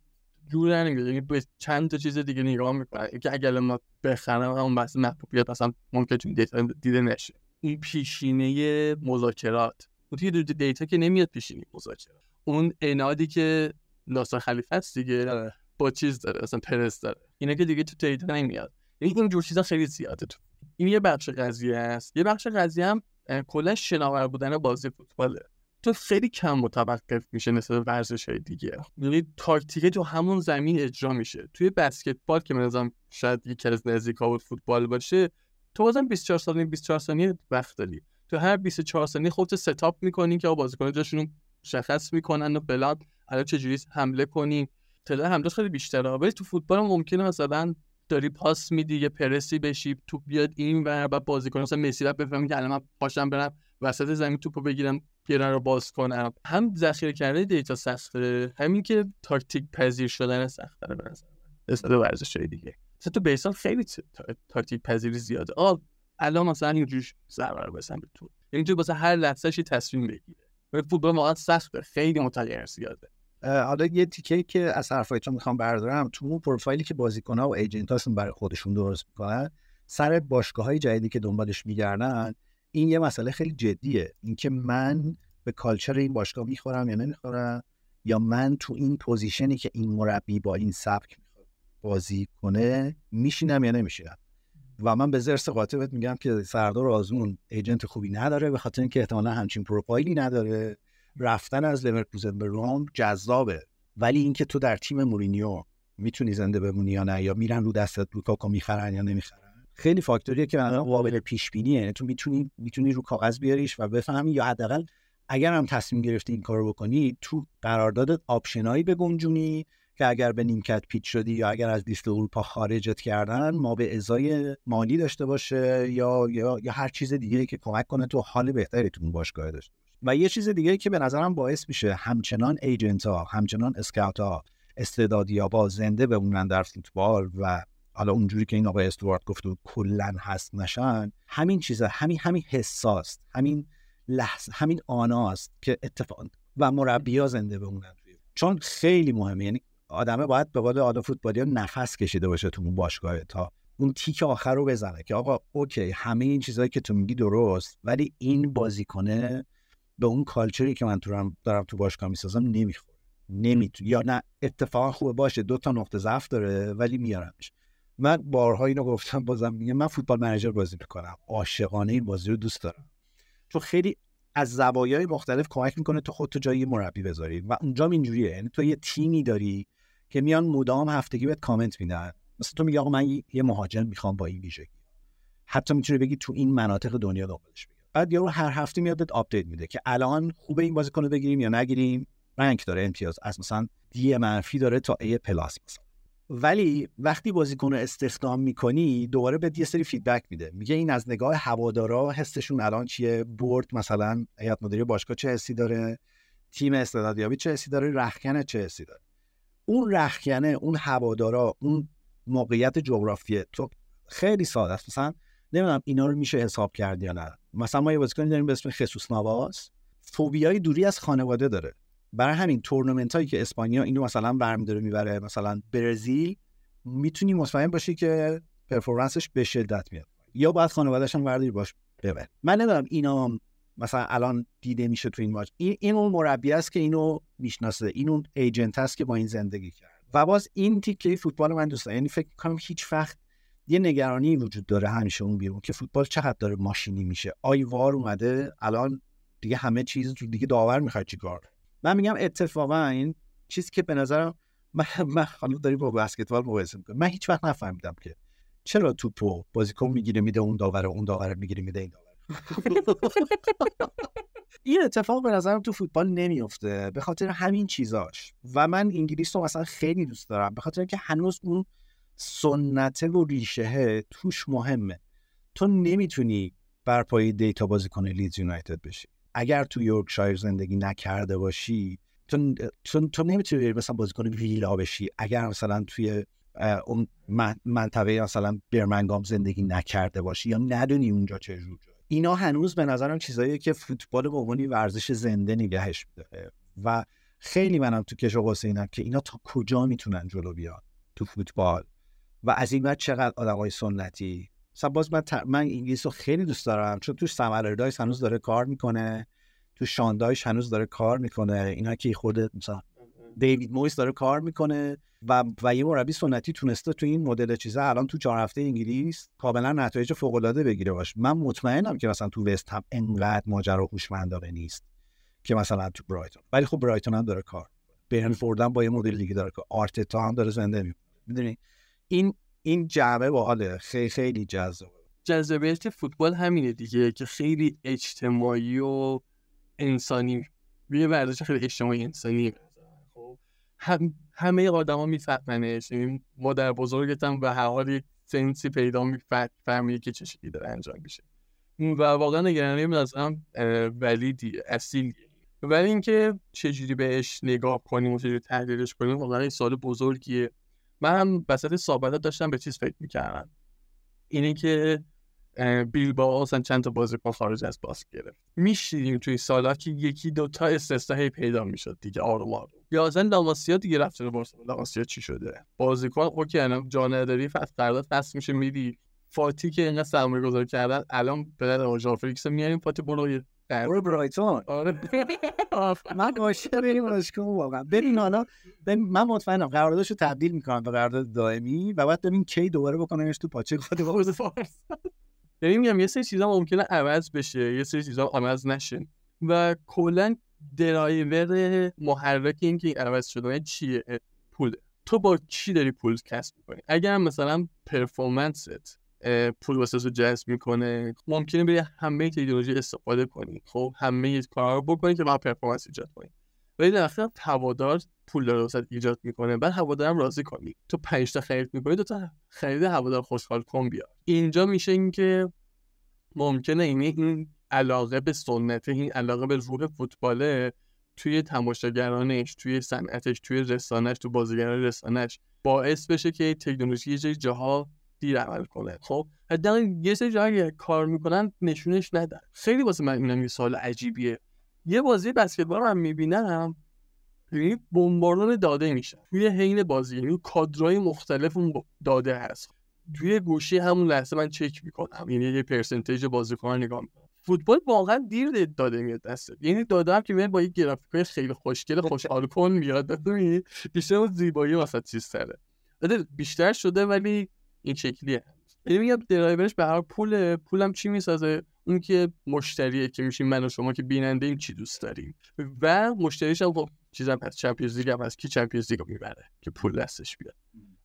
جور نمی‌گیره. یعنی به چند تا چیز دیگه نگاه می‌کنن. که اگر ما بخرم اون بحث محبوبیت مثلا ممکن این دیتا دیده نشه. این پیشینه مذاکرات. اون توی دیتا که نمیاد پیشینه مذاکرات. اون انادی که ناصر خلیفه است دیگه. با چیز داره مثلا پرس داره. اینا که دیگه تو دیتا نمیاد. یعنی این جور چیزا خیلی زیاده تو. این یه بخش قضیه است. یه بخش قضیه هم کلا شناور بودن بازی فوتباله. تو خیلی کم متوقف میشه نسبت به ورزش های دیگه. یعنی تاکتیک تو همون زمین اجرا میشه. توی بسکتبال که منظرم شاید یکی از نزدیکا بود فوتبال باشه تو بازم 24 ثانیه 24 ثانیه وقت داری. تو هر 24 ثانیه خودت ستاپ می‌کنی که بازیکن جاشون مشخص می‌کنن و بلاد الان چجوری حمله کنی. تعداد حملات خیلی بیشتره. ولی تو فوتبال هم ممکنه مثلا داری پاس میدی یه پرسی بشی توپ بیاد این و بعد بازیکن مثلا مسی رو بفهمی که الان من پاشم برم وسط زمین توپو بگیرم پیرن رو باز کنم. هم ذخیره کرده دیتا سخته. همین که تاکتیک پذیر شدن سخته به نظر به ورزش‌های دیگه. مثلا تو بیسال خیلی تا- تا- تاکتیک پذیری زیاده. آ الان مثلا اینجوری ضربه بزن به تو. یعنی تو واسه هر لحظه‌ش تصمیم بگیره. فوتبال واقعا سخته. خیلی متغیر زیاده. حالا یه تیکه که از حرفایتون می‌خوام بردارم تو اون پروفایلی که بازیکن‌ها و agent هاشون برای خودشون درست می‌کنن سر باشگاه های جدیدی که دنبالش میگردن این یه مسئله خیلی جدیه. اینکه من به culture این باشگاه می‌خورم یا نمی‌خورم یا من تو این position ی که این مربی با این سبک بازی کنه میشینم یا نمیشینم. و من به ضرس قاطع بهت میگم که سردار آزمون agent خوبی نداره به خاطر اینکه احتمالا همچین پروفایلی نداره. رفتن از لورکوزن به روم جذابه. ولی اینکه تو در تیم مورینیو می‌تونی زنده بمونی یا نه یا میرن رو دستت لوکاکو می‌خرن یا نمی‌خرن؟ خیلی فاکتوریه که مثلا قابل پیش بینیه یعنی تو می‌تونی می‌تونی رو کاغذ بیاریش و بفهمی یا حداقل اگر هم تصمیم گرفتی این کارو بکنی تو قراردادت آپشنایی بگنجونی که اگر به نیمکت پیچ شدی یا اگر از لیست اروپا خارجت کردن ما به ازای مالی داشته باشه یا یا, یا هر چیز دیگه که کمک کنه تو حال بهتری تو باشگاه داشته و یه چیز دیگه که به نظرم باعث میشه همچنان ایجنت ها همچنان اسکاوت ها استعدادی ها با زنده بمونن در فوتبال و حالا اونجوری که این آقای استوارت گفت و کلا هست نشن همین چیزا همین همین حساست همین لحظه همین آناست که اتفاق و مربی زنده بمونن چون خیلی مهمه یعنی آدمه باید به قول آدم فوتبالی نفس کشیده باشه تو اون باشگاه تا اون تیک آخر رو بزنه که آقا اوکی همه این چیزهایی که تو میگی درست ولی این بازیکنه به اون کالچری که من تو دارم تو باشگاه می‌سازم نمی‌خوره. نمی‌تونه یا نه اتفاقا خوبه باشه دو تا نقطه ضعف داره ولی میارمش. من بارها اینو گفتم بازم میگم من فوتبال منیجر بازی می‌کنم. عاشقانه این بازی رو دوست دارم. چون خیلی از زوایای مختلف کمک می‌کنه تو خودتو جای مربی بذاری. و اونجا اینجوریه. یعنی تو یه تیمی داری که میان مدام هفتگی بهت کامنت میدن. مثلا تو میگی آقا من یه مهاجم می‌خوام با این ویژگی. حتی می‌تونی بگی تو این مناطق دنیا دنبالش بگرد بعد یارو هر هفته میاد بهت update میده که الان خوبه این بازیکن رو بگیریم یا نگیریم؟ رنگ داره امتیاز از مثلا D منفی داره تا A plus مثلا. ولی وقتی بازیکن رو استخدام می‌کنی دوباره به یه سری feedback میده. میگه این از نگاه هوادارا حسشون الان چیه؟ board مثلا هیئت مدیره باشگاه چه حسی داره؟ تیم استعدادیابی چه حسی داره؟ رخکن چه حسی داره؟ اون رخکنه اون هوادارا اون موقعیت جغرافیه تو خیلی ساده است. مثلا نمی‌دونم اینا رو میشه حساب کرد یا نه. مثلا ما یه بازیکن داریم به اسم خصوص نواس. فوبیای دوری از خانواده داره. برای همین تورنمنت هایی که اسپانیا اینو مثلا برمیداره می‌بره مثلا برزیل می‌تونی مطمئن باشی که پرفورمنسش به شدت میاد. یا باید خانواده‌اش هم وردی باش ببر من نمی‌دونم اینا مثلا الان دیده میشه تو این ماچ این این اون مربی است که اینو می‌شناسه. این اون ایجنت است که با این زندگی کرد. و باز این تیکه فوتبال من دوست یعنی فکر کنم هیچ وقت یه نگرانی وجود داره همیشه اون بیرون که فوتبال چقدر داره ماشینی میشه. آی وار اومده الان دیگه همه چیز دیگه داور می‌خواد چیکار؟ من میگم اتفاقا این چیزی که به نظرم من من حالا داری با بسکتبال مقایسه می‌کنم من هیچ وقت نفهمیدم که چرا توپو بازیکن می‌گیره میده اون داور اون داور می‌گیره میده این داور این اتفاق به نظرم تو فوتبال نمیفته به خاطر همین چیزاش. و من انگلیس رو مثلا خیلی دوست دارم به خاطر که هنوز اون سنته و ریشه توش مهمه. تو نمی‌تونی بر پایه دیتا بازی کنه لیدز یونایتد بشی. اگر تو یورکشایر زندگی نکرده باشی تو, تو, تو نمی‌تونی مثلا بازیکن ویلا بشی. اگر مثلا توی اون منطقه مثلا برمنگام زندگی نکرده باشی یا ندونی اونجا چه جور اینا هنوز به نظرم چیزایی که فوتبال به عنوان ورزش زنده نگهش میده و خیلی منم تو کش و که اینا تا کجا می‌تونن جلو بیان تو فوتبال. و از این بعد چقدر آدمای سنتی؟ مثلا باز من, من انگلیس رو خیلی دوست دارم چون توش سمر دایس هنوز داره کار می‌کنه تو شاندایش هنوز داره کار می‌کنه اینا که خود مثلا دیوید مویس داره کار می‌کنه و و یه مربی سنتی تونسته تو این مدل چیزا الان تو چهار هفته انگلیس کاملا نتایج فوق العاده بگیره باش. من مطمئنم که مثلا تو وست هم انقدر ماجرا هوشمندانه نیست که مثلا تو برایتون. ولی خب برایتون هم داره کار. برنفورد هم با یه مدل دیگه داره کار. آرتتا هم داره زنده می‌دونی؟ این این جعبه باحاله خیلی خیلی جذاب جذابیت فوتبال همینه دیگه که خیلی اجتماعی و انسانی یه ورزش خیلی اجتماعی انسانی خب. هم همه آدما میفهمنش این مادر بزرگت هم به هر حال یک سنسی پیدا می‌فهمی که چه شکلی داره انجام میشه. و واقعا نگرانی هم ولیدی اصیل ولی اینکه چجوری بهش نگاه کنیم و چجوری تحلیلش کنیم واقعا این سال بزرگیه. من هم وسط صحبت داشتم به چیز فکر می‌کردم. اینه که بیل با اصلا چند تا بازیکن خارج از باس گرفت. میشیدیم توی سالا که یکی دو تا استثنایی پیدا می‌شد دیگه آروم آروم یا اصلا لاماسیا دیگه رفت رو بارسا لاماسیا چی شده؟ بازیکن اوکی الان جا نداری فصل قرارداد فصل میشه میری. فاتی که اینقدر سرمایه گذاری کردن الان به در آجار فلیکس میاریم فاتی برو برو برایتون. آره. من عاشق این باشگاه واقعا. ببین حالا من مطمئنم قراردادشو تبدیل می‌کنم به قرارداد دائمی و بعد ببین کی دوباره بکننش تو پاچه خود حوزه فارس یعنی میگم یه سری چیزا ممکنه عوض بشه یه سری چیزا عوض نشه و کلا درایور محرک این که عوض شده یعنی چیه؟ پول تو با چی داری پول کسب می‌کنی؟ اگر مثلا performance ت پول واسه رو جذب می‌کنه. ممکنه بری همه تکنولوژی استفاده کنی. خب همه کارا رو بکنی که با performance ایجاد کنی. ولی در اصل هوادار پول داره واسه ایجاد می‌کنه. بعد هوادارم راضی کنی. تو پنج تا خرید می‌کنی دو تا خرید هوادار خوشحال کن بیا اینجا میشه اینکه ممکنه این این علاقه به سنت این علاقه به روح فوتباله توی تماشاگرانش توی صنعتش توی رسانش تو بازیگران رسانش باعث بشه که تکنولوژی یه جاها دیر عمل کنه. خب حداقل یه سری جایی کار می‌کنن نشونش ندن. خیلی واسه من اینم یه سال عجیبیه. یه بازی بسکتبال هم می‌بینم یعنی بمباران داده میشه توی حین بازی یعنی کادرای مختلف اون داده هست. توی گوشی همون لحظه من چک می‌کنم یعنی یه پرسنتیج بازیکن نگاه می‌کنم. فوتبال واقعا دیر داده میاد دست یعنی داده هم که با یه گرافیک خیلی خوشگل خوشحال کن میاد. بیشتر زیبایی واسه چیز سره بیشتر شده ولی این شکلیه. یعنی میگم درایورش به هر پول پولم چی می‌سازه؟ اون که مشتریه که میشیم من و شما که بیننده این چی دوست داریم؟ و مشتریش هم خب چیزم هست چمپیونز لیگ هم هست کی چمپیونز لیگ می‌بره که پول دستش بیاد.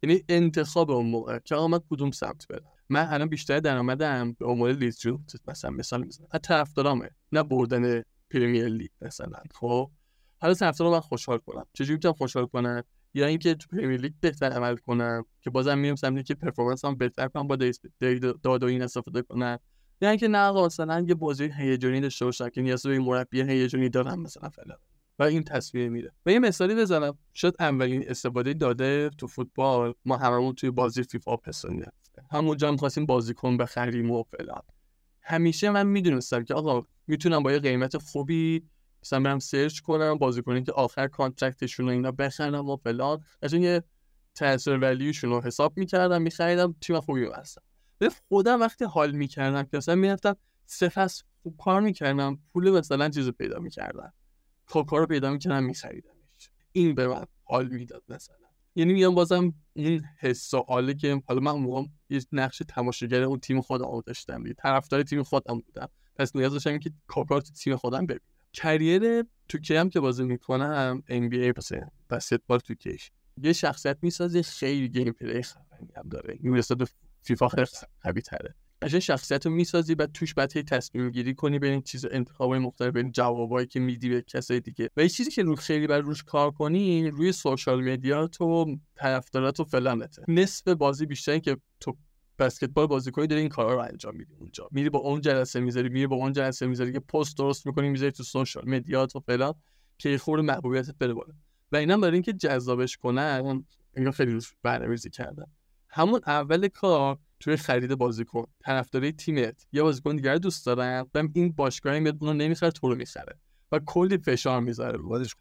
یعنی انتخاب اون موقع. که آقا من کدوم سمت برم؟ من الان بیشتر درآمدم به عنوان جون مثلا مثال می‌زنم. طرفدارامه نه بردن پرمیر لیگ مثلا. خب؟ حالا طرفدارم من خوشحال کنم. چجوری می‌تونم خوشحال کنم؟ یا اینکه تو پرمیر لیگ بهتر عمل کنم که بازم میرم سمتی که performance هم بهتر کنم با دیتا و این استفاده کنم یا اینکه نه مثلا یه بازی هیجانی داشته باشم که نیاز به مربی هیجانی دارم مثلا فلان. و این تصویر میره و یه مثالی بزنم. شاید اولین استفاده داده تو فوتبال ما هممون توی بازی فیفا پسونی همونجا هم خواستیم بازیکن بخریم و فلان. همیشه من می‌دونستم که آقا می‌تونم با یه قیمت خوبی مثلا برم سرچ کنم بازیکنی که آخر کانترکتشون رو اینا بخرم و فلان. از یه تاثیر ولیوشون رو حساب می‌کردم میخریدم تیم خوبی هستم به خودم وقتی حال می‌کردم که مثلا می‌رفتم سه خوب کار می‌کردم پول مثلا چیز رو پیدا می‌کردم. کار رو پیدا می‌کردم میخریدمش. این به من حال می‌داد مثلا. یعنی میگم بازم این حس و حاله که حالا من موقع یه نقش تماشاگر اون تیم خودم داشتم. طرفدار تیم خودم بودم. پس نیاز داشتم که کار تو تیم خودم ببینم. career 2K هم که بازی می‌کنم NBA پس بسکتبال 2K ش یه شخصیت می‌سازه خیلی gameplay خفنی هم داره. این به فیفا خیلی تره قشنگ شخصیت می‌سازی و توش بعد تصمیم گیری کنی بین چیز انتخابای مختلف بین جوابایی که میدی به کسای دیگه. و یه چیزی که رو خیلی بر روش کار کنی روی سوشال میدیا تو طرفدارات و فلانته. نصف بازی بیشتری که تو بسکتبال بازیکنی داره این کارا رو انجام میدی اونجا. میری با اون جلسه می‌ذاری میری با اون جلسه می‌ذاری که پست درست می‌کنی می‌ذاری تو سوشال مدیات و فلان که خور محبوبیتت بره بالا. و اینا برای اینکه جذابش کنن اینا خیلی روش برنامه‌ریزی کردن. همون اول کار توی خرید بازیکن. طرفدارای تیمت یا بازیکن دیگر دوست دارن و این باشگاهی میاد اونو نمی‌خره تو رو می‌خره. و کلی فشار می‌ذاره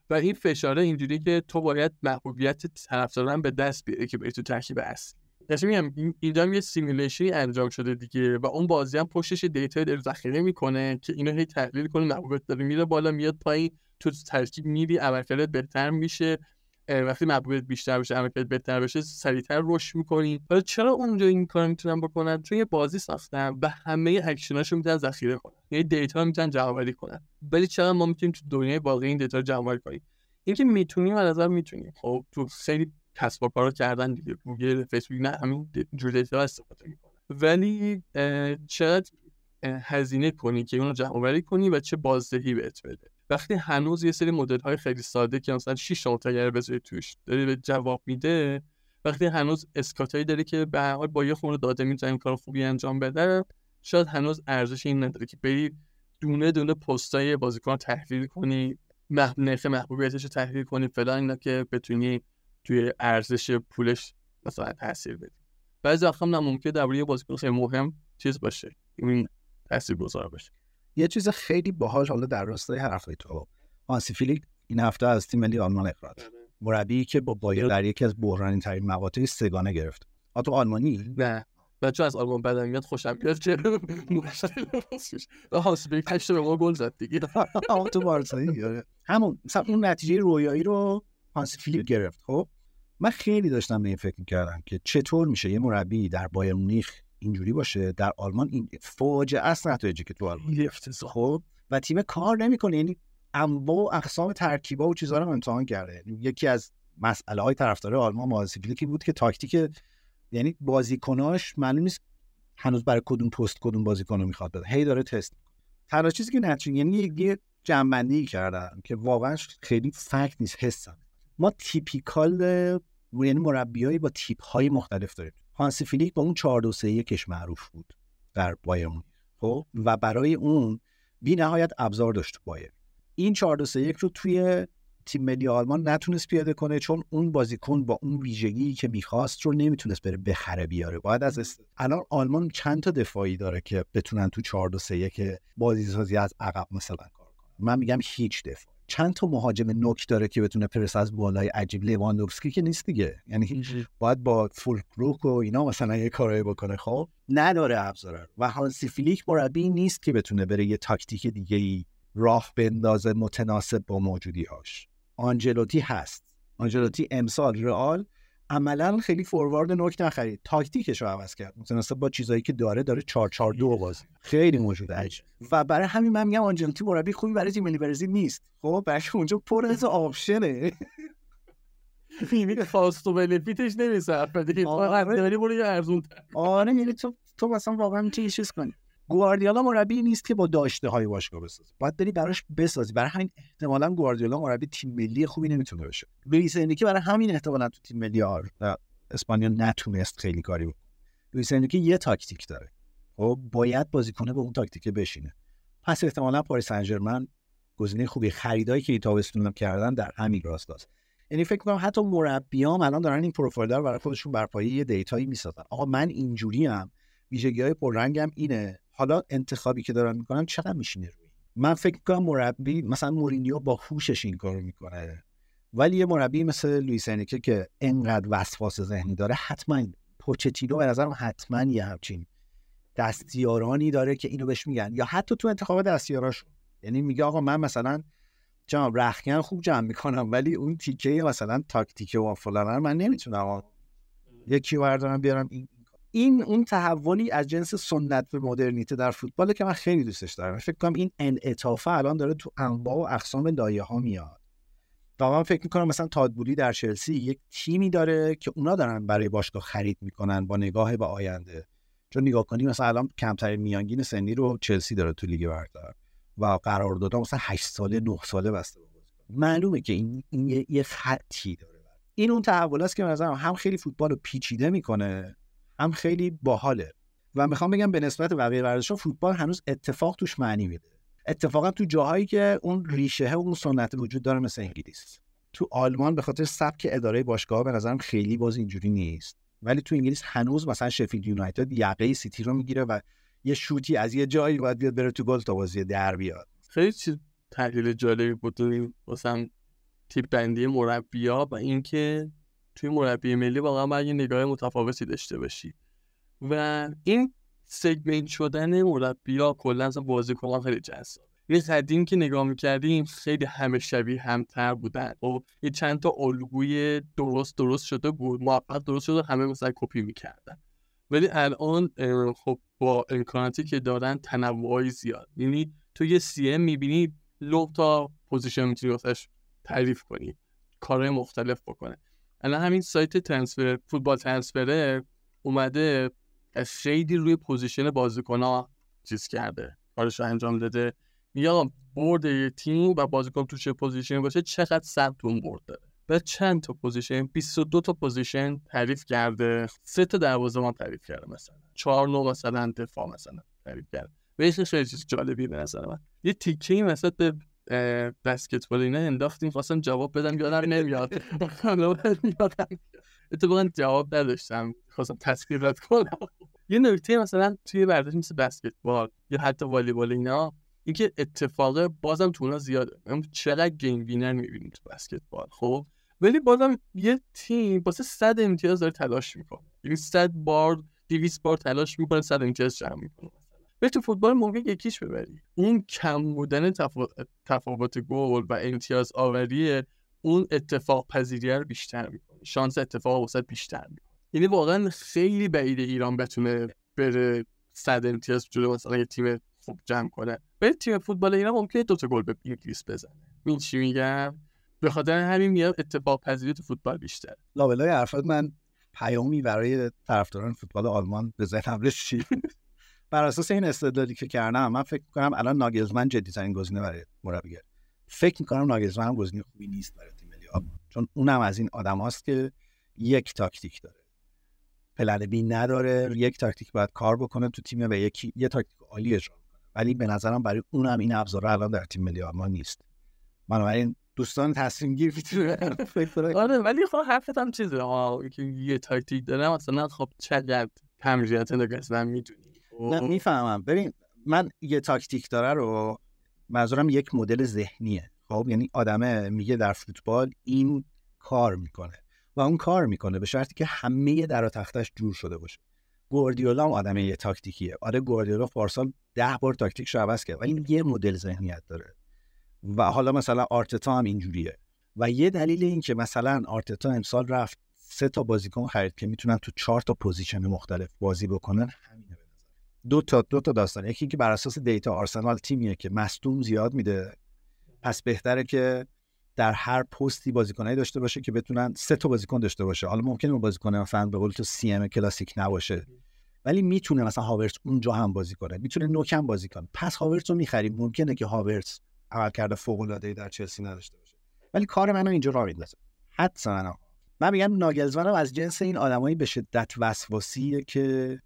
و این فشاره اینجوری که تو باید محبوبیت طرفداران به دست بیاری که بری تو ترکیب اصلی. داشتم میگم اینجا یه simulation ی انجام شده دیگه و اون بازی هم پشتش دیتا داره ذخیره می‌کنه که اینو هی تحلیل کنه محبوبیت داره میره بالا میاد پایین تو ترکیب میری عملکردت بهتر میشه وقتی محبوبیت بیشتر بشه عملکرد بهتر بشه سریعتر رشد می‌کنی. حالا چرا اونجا این کار می‌تونن بکنن؟ چون یه بازی ساختن و همه اکشناشو می‌تونن ذخیره کنن یعنی دیتا می‌تونن جمع کنن. ولی چرا ما می‌تونیم تو دنیای واقعی این دیتا رو جمع کنیم؟ اینکه می‌تونیم از نظر می‌تونیم. خب تو خیلی کسب و کار کردن دیگه. گوگل فیسبوک نه همین جور دیتا استفاده می‌کنه ولی چقدر هزینه کنی که اونو جمع آوری کنی و چه بازدهی بهت بده. وقتی هنوز یه سری مدل های خیلی ساده که مثلا 6 تا تگر بذاری توش داری به جواب میده وقتی هنوز اسکاتایی داری که به هر حال با یه خورده داده می‌تونیم کار خوبی انجام بده شاید هنوز ارزش این نداره که بری دونه دونه پستای بازیکن تحلیل کنی نرخ محبوبیتش رو تحلیل کنی فلان اینا که بتونی توی ارزش پولش مثلا تاثیر بدی بعضی وقتا هم ممکنه درباره یه بازیکن خیلی مهم چیز باشه. این تاثیرگذار باشه. یه چیز خیلی باحال حالا در راستای حرفای تو. هانسی فیلیک این هفته از تیم ملی آلمان اخراج. بله. مربی که با بایر در یکی از بحرانی ترین مقاطع سگانه گرفت. تو آلمانی؟ نه. بچه از آلمان بدم میاد خوشم بیاد چه هاسبیک هشت به ما گل زد دیگه. تو بارسایی؟ آره. همون مثلا اون نتیجه رویایی رو هانسی فیلیپ گرفت. خب من خیلی داشتم به این فکر می‌کردم که چطور میشه یه مربی در بایر مونیخ اینجوری باشه در آلمان این فاجعه است نتایجی که تو آلمان. خب و تیم کار نمی‌کنه. یعنی انواع و اقسام ترکیبا و چیزها رو امتحان کرده. یکی از مسئله های طرفدار آلمان مازیگلیکی بود که تاکتیک یعنی بازیکناش معلوم نیست هنوز برای کدوم پست کدوم بازیکن رو می‌خواد بده. هی داره تست تنها چیزی که نتیجه یعنی یه جنبندی کردم که واقعا خیلی fact نیست حسم. ما typical یعنی مربیایی با تیپ های مختلف داریم. هانسی فلیک با اون 4 2 3 1 معروف بود در بایرن خب؟ و برای اون بی نهایت ابزار داشت بایرن این 4 2 3 1 رو توی تیم ملی آلمان نتونست پیاده کنه چون اون بازیکن با اون ویژگی که می‌خواست رو نمی‌تونست بره بخره بیاره. باید از است... الان آلمان چند تا دفاعی داره که بتونن تو 4 2 3 1 بازی سازی از عقب مثلا کار کنن؟ من میگم هیچ دفاع چند تا مهاجم نوک داره که بتونه پرس از بالای عجیب لواندوفسکی که نیست دیگه. یعنی باید با فولکروگ و اینا مثلا یه کارایی بکنه. خب نداره ابزار و هانسی فلیک مربی نیست که بتونه بره یه تاکتیک دیگه ای راه بندازه متناسب با موجودی هاش آنجلوتی هست. آنجلوتی امسال رئال عملا خیلی فوروارد نوک نخرید. تاکتیکش رو عوض کرد. متناسب با چیزایی که داره داره 4 4 2 بازی. خیلی موجوده عجب و برای همین من میگم آنجلوتی مربی خوبی برای تیم ملی برزیل نیست. خب برای اونجا پر از آپشنه. فیلمی خواست و بنفیتش دیگه آره. برو ارزون آره یعنی تو تو مثلا واقعا می‌تونی چیز کنی. گواردیولا مربی نیست که با داشته های باشگاه بسازی باید بری براش بسازی. برای همین احتمالا گواردیولا مربی تیم ملی خوبی نمی‌تونه بشه لوئیس انریکه برای همین احتمالا تو تیم ملی آر اسپانیا نتونست خیلی کاری بکنه. لوئیس انریکه یه تاکتیک داره. خب باید بازیکن به اون تاکتیک بشینه. پس احتمالا پاریس سن گزینه خوبی خریدایی که تابستون کردن در همین راستاست. یعنی فکر کنم حتی مربیام الان دارن این پروفایل رو برای خودشون برپایی یه دیتایی می‌سازن. آقا من اینجوری ام ویژگی های پررنگم اینه. حالا انتخابی که دارن می‌کنن چقدر میشینه روی من فکر کنم مربی مثلا مورینیو با هوشش این کارو می‌کنه. ولی یه مربی مثل لوئیس انریکه که انقدر وسواس ذهنی داره حتما پوچتینو به نظرم حتما یه همچین دستیارانی داره که اینو بهش میگن. یا حتی تو انتخاب دستیاراشون یعنی میگه آقا من مثلا جناب رخکن خوب جمع می‌کنم ولی اون تیکه مثلا تاکتیک و فلان من نمی‌تونم. یکی بردارم بیارم این این اون تحولی از جنس سنت به مدرنیته در فوتبال که من خیلی دوستش دارم. فکر کنم این انعطافه الان داره تو انواع و اقسام لایه ها میاد. و من فکر می‌کنم مثلا تادبولی در چلسی یک تیمی داره که اونا دارن برای باشگاه خرید می‌کنن با نگاه به آینده. چون نگاه کنی مثلا الان کمترین میانگین سنی رو چلسی داره تو لیگ برتر و قرار داده مثلا 8 ساله 9 ساله بسته معلومه که این, این یه خطی داره. این اون تحول است که مثلا هم خیلی فوتبال رو پیچیده می‌کنه هم خیلی باحاله. و می‌خوام بگم به نسبت بقیه ورزش‌ها فوتبال هنوز اتفاق توش معنی میده. اتفاقا تو جاهایی که اون ریشه و اون سنت وجود داره مثل انگلیس. تو آلمان به خاطر سبک اداره باشگاه به نظرم خیلی باز اینجوری نیست. ولی تو انگلیس هنوز مثلا شفیلد یونایتد یقه سیتی رو می‌گیره و یه شوتی از یه جایی باید بیاد بره تو گل تا بازی در بیاد. خیلی چیز تحلیل جالبی بود. واسه تیپ بندی مربیا و اینکه توی مربی ملی واقعا باید یه نگاه متفاوتی داشته باشی. و این segment شدن مربی ها کلا از بازیکنان خیلی جذاب. یه قدیم که نگاه می‌کردیم خیلی همه شبیه همتر بودن. و خب، یه چند تا الگوی درست درست شده بود موفق درست شده همه مثلا کپی می‌کردن. ولی الان خب با امکاناتی که دارن تنوعی زیاد. یعنی تو یه سی ام می‌بینی لو تا پوزیشن می‌تونی تعریف کنی کارهای مختلف بکنه. الان همین سایت ترانسفر فوتبال ترانسفر اومده خیلی روی پوزیشن بازیکن چیز کرده. کارش رو انجام داده. یا برد یه تیم و بازیکن تو چه پوزیشن باشه چقدر ثبت اون برد داره؟ به چند تا پوزیشن؟ 22 تا پوزیشن تعریف کرده. سه تا دروازه‌بان تعریف کرده مثلا. چهار نو مثلا دفاع مثلا تعریف کرده. و یه خیلی چیز جالبی به نظر من. یه تیکه مثلا به بسکتبال اینا انداختیم خواستم جواب بدم یادم نمیاد. اتفاقا جواب نداشتم. خواستم تصویرات کنم. یه نکته مثلا توی ورزش مثل بسکتبال یا حتی والیبال اینا اینکه اتفاق بازم تو اونا زیاده. چقدر گیم وینر می‌بینیم تو بسکتبال خب؟ ولی بازم یه تیم واسه صد امتیاز داره تلاش می‌کنه. یعنی صد بار 200 بار تلاش می‌کنه صد امتیاز جمع می‌کنه. به تو فوتبال ممکن یکیش ببری. اون کم بودن تفاوت گل و امتیاز آوریه اون اتفاق پذیری رو بیشتر می‌کنه. شانس اتفاق وسط بیشتر می‌کنه. یعنی واقعا خیلی بعیده ایران بتونه بره صد امتیاز جلو مثلا یه تیم خوب جمع کنه. به تیم فوتبال ایران ممکنه دو تا گل به انگلیس بزنه. این چی میگم؟ به خاطر همین میاد اتفاق پذیری تو فوتبال بیشتر لابلای حرفات من پیامی برای طرفداران فوتبال آلمان به ذهنم رسید. بر اساس این استدلالی که کردم من فکر می‌کنم الان ناگلزمن جدی ترین گزینه برای مربیگری فکر می‌کنم ناگلزمن هم گزینه خوبی نیست برای تیم ملی چون اونم از این آدم هاست که یک تاکتیک داره. plan B نداره یک تاکتیک باید کار بکنه تو تیم و یکی یه تاکتیک عالی اجرا کنه ولی به نظرم برای اونم این ابزار الان در تیم ملی آلمان نیست. بنابراین دوستان تصمیم گیر می‌تونه آره ولی خب حرفت هم چیزه. ها که یه تاکتیک داره مثلا خب چقدر تمرینات نگستن می‌دونی نه می‌فهمم. ببین من یه تاکتیک داره رو منظورم یک مدل ذهنیه. خب یعنی آدمه میگه در فوتبال این کار می‌کنه و اون کار می‌کنه به شرطی که همه در تختش جور شده باشه. گوردیولا هم آدم یه تاکتیکیه. آره گوردیولا پارسال ده بار تاکتیکش عوض کرد ولی یه مدل ذهنیت داره. و حالا مثلا آرتتا هم اینجوریه. و یه دلیل این که مثلا آرتتا امسال رفت سه تا بازیکن خرید که می‌تونن تو چهار تا position مختلف بازی بکنن همینه به دو تا دو تا داستان. یکی که بر اساس data آرسنال تیمیه که مصدوم زیاد میده. پس بهتره که در هر پستی بازیکنایی داشته باشه که بتونن سه تا بازیکن داشته باشه. حالا ممکنه اون بازیکن مثلا به قول تو CM کلاسیک نباشه. ولی می‌تونه مثلا هاورتس اونجا هم بازی کنه. می‌تونه نوکم بازی کنه. پس هاورتس رو می‌خریم. ممکنه که هاورتس عملکرد فوق العاده در چلسی نداشته باشه. ولی کار منو اینجا راه میندازه. منو من میگم ناگلزمن از جنس این آدمایی به شدت وسواسیه که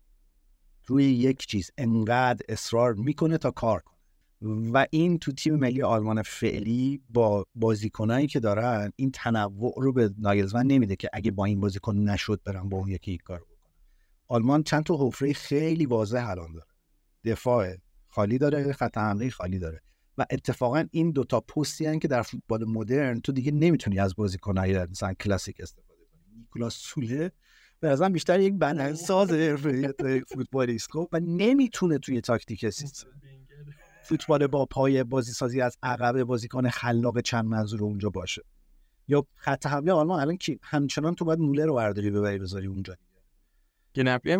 روی یک چیز انقدر اصرار می‌کنه تا کار کنه. و این تو تیم ملی آلمان فعلی با بازیکنایی که دارن این تنوع رو به ناگلزمن نمیده که اگه با این بازیکن نشد برم با اون یکی کار بکنم آلمان چند تا حفره خیلی واضح الان داره. دفاع خالی داره خط حمله خالی داره. و اتفاقا این دوتا پستی هن که در فوتبال مدرن تو دیگه نمی‌تونی از بازیکنایی مثلا کلاسیک استفاده کنی. نیکولاس سوله به نظرم بیشتر یک بلندساز فوتبالیست. خب و نمی‌تونه توی تاکتیک سیستم فوتبال با پای بازی سازی از عقب بازیکن خلاق چند منظور اونجا باشه. یا خط حمله آلمان الان کی؟ همچنان تو باید موله رو برداری ببری بذاری اونجا. گنبری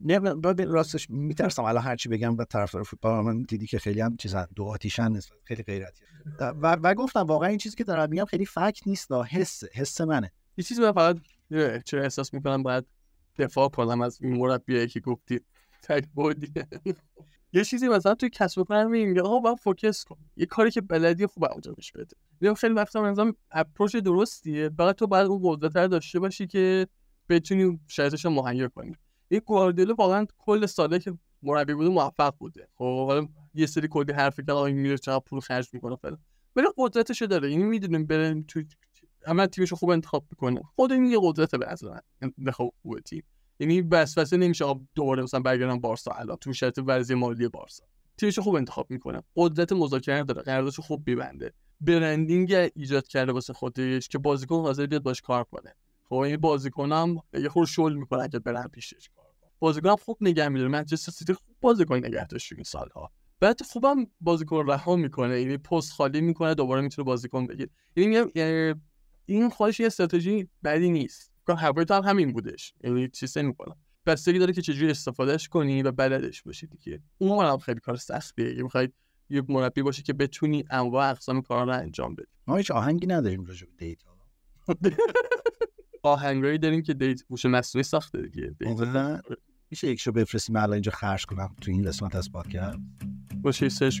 نه راستش میترسم. الان هرچی بگم به طرفدار فوتبال من دیدی که خیلی هم چیزا دو آتیشن نیست خیلی غیرتی. و, و گفتم واقعا این چیزی که دارم میگم خیلی فکت نیست حس حس منه. یه چیزی من فقط چرا احساس می‌کنم باید دفاع کنم از این مربیایی که گفتی؟ تک بودی. یه چیزی مثلا توی کسب و کار میگه آقا باید فوکس کن. یه کاری که بلدی خوب انجامش بده. میگم خیلی وقتا نظام اپروچ درستیه فقط تو باید اون قدرت داشته باشی که بتونی شرایطش رو مهیا کنی. این گواردیولا واقعا کل ساله که مربی بوده موفق بوده. خب یه سری کلی حرف که آقا میره چقدر پول خرج می‌کنه فعلا ولی قدرتشو داره. یعنی می‌دونیم بریم تو عمل تیمشو خوب انتخاب می‌کنه خود این یه قدرت به از انتخاب خوب تیم. یعنی وسوسه نمیشه آب دوباره مثلا برگردن بارسا. الان تو شرط وضعی مالی بارسا. تیمشو خوب انتخاب می‌کنه. قدرت مذاکره داره. قراردادشو خوب میبنده. برندینگ ایجاد کرده واسه خودش که بازیکن حاضر بیاد باش کار کنه. خب این بازیکنم یه خور شل می‌کنه اگه برن پیشش کار بازیکن خوب نگه میداره منچستر سیتی خوب بازیکن نگه داشت این سالها. بعد خوبم بازیکن رها می‌کنه. یعنی پست خالی می‌کنه. دوباره می‌تونه بازیکن بگیر یعنی میگم این خودش یه استراتژی بدی نیست. هاورت هم همین بودش. یعنی چیز نمی‌کنه بستگی داره که چجوری استفادهش کنی و بلدش باشی دیگه. اون هم خیلی کار سختیه. یعنی می‌خواید یه مربی باشه که بتونی انواع اقسام کارا رو انجام بدی. ما هیچ آهنگی نداریم راجع به دیتا. آهنگایی داریم که دیت هوش مصنوعی ساخته دیگه. میشه یک شو بفرستیم الان اینجا خرج کنم تو این قسمت از پادکست؟ باشه سرچ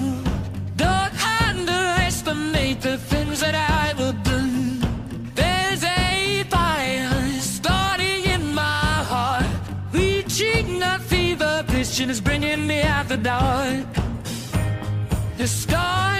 dark. The stars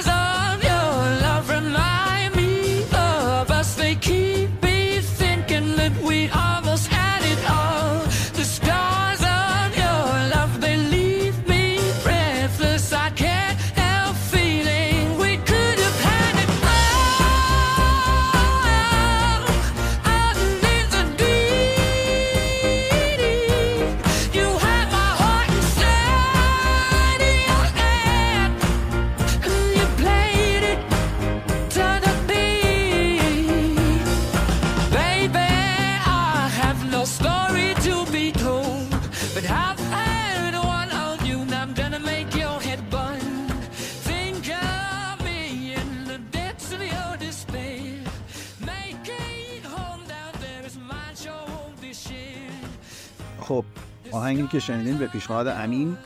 آهنگی که شنیدین به پیشنهاد امین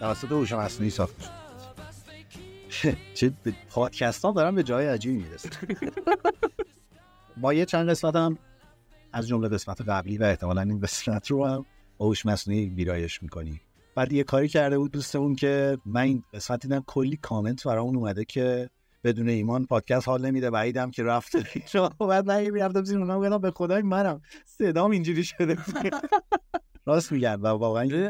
توسط هوش مصنوعی ساخته شد چه پادکست ها دارن به جای عجیبی می‌رسه ما یه چند قسمت هم از جمله قسمت قبلی و احتمالا این قسمت رو هم هوش مصنوعی ویرایش می‌کنی بعد یه کاری کرده بود دوستمون که من این قسمت دیدم کلی کامنت برامون اومده که بدون ایمان پادکست حال نمیده. بعیدم که رفته بعد من می‌رفتم زیر اونا میگم به خدای منم. صدام اینجوری شده. راست میگن و واقعا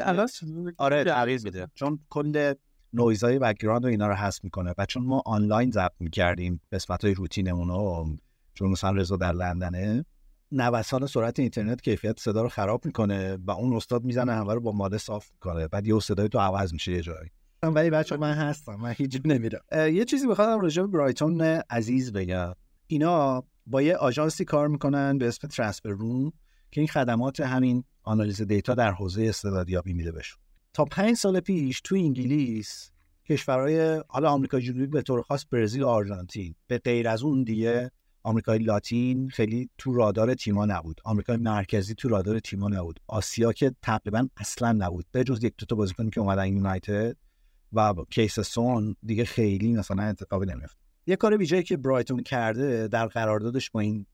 آره تغییر میده. چون کل noise های background و اینا رو حذف می‌کنه. و چون ما آنلاین ضبط می‌کردیم قسمت های روتینمون رو چون مثلا رضا در لندنه نوسان سرعت اینترنت کیفیت صدا رو خراب می‌کنه و اون استاد می‌زنه همه رو با ماده صاف می‌کنه. بعد یه صدای تو عوض میشه یه جایی. ولی بچه من هستم من هیچ نمیرم. یه چیزی می‌خوام راجع به برایتون عزیز بگم. اینا با یه آژانسی کار می‌کنن به اسم ترانسفر روم که این خدمات همین آنالیز دیتا در حوزه استعدادیابی میده بهشون. تا پنج سال پیش تو انگلیس کشورهای حالا آمریکا جنوبی به طور خاص برزیل و آرژانتین به غیر از اون دیگه آمریکای لاتین خیلی تو رادار تیما نبود. آمریکای مرکزی تو رادار تیما نبود. آسیا که تقریبا اصلا نبود. به جز یک دو تا بازیکن که اومدن یونایتد و کیس سون دیگه خیلی مثلا اتفاقی نمیفته یه کار ویژه‌ای که برایتون کرده در قراردادش با این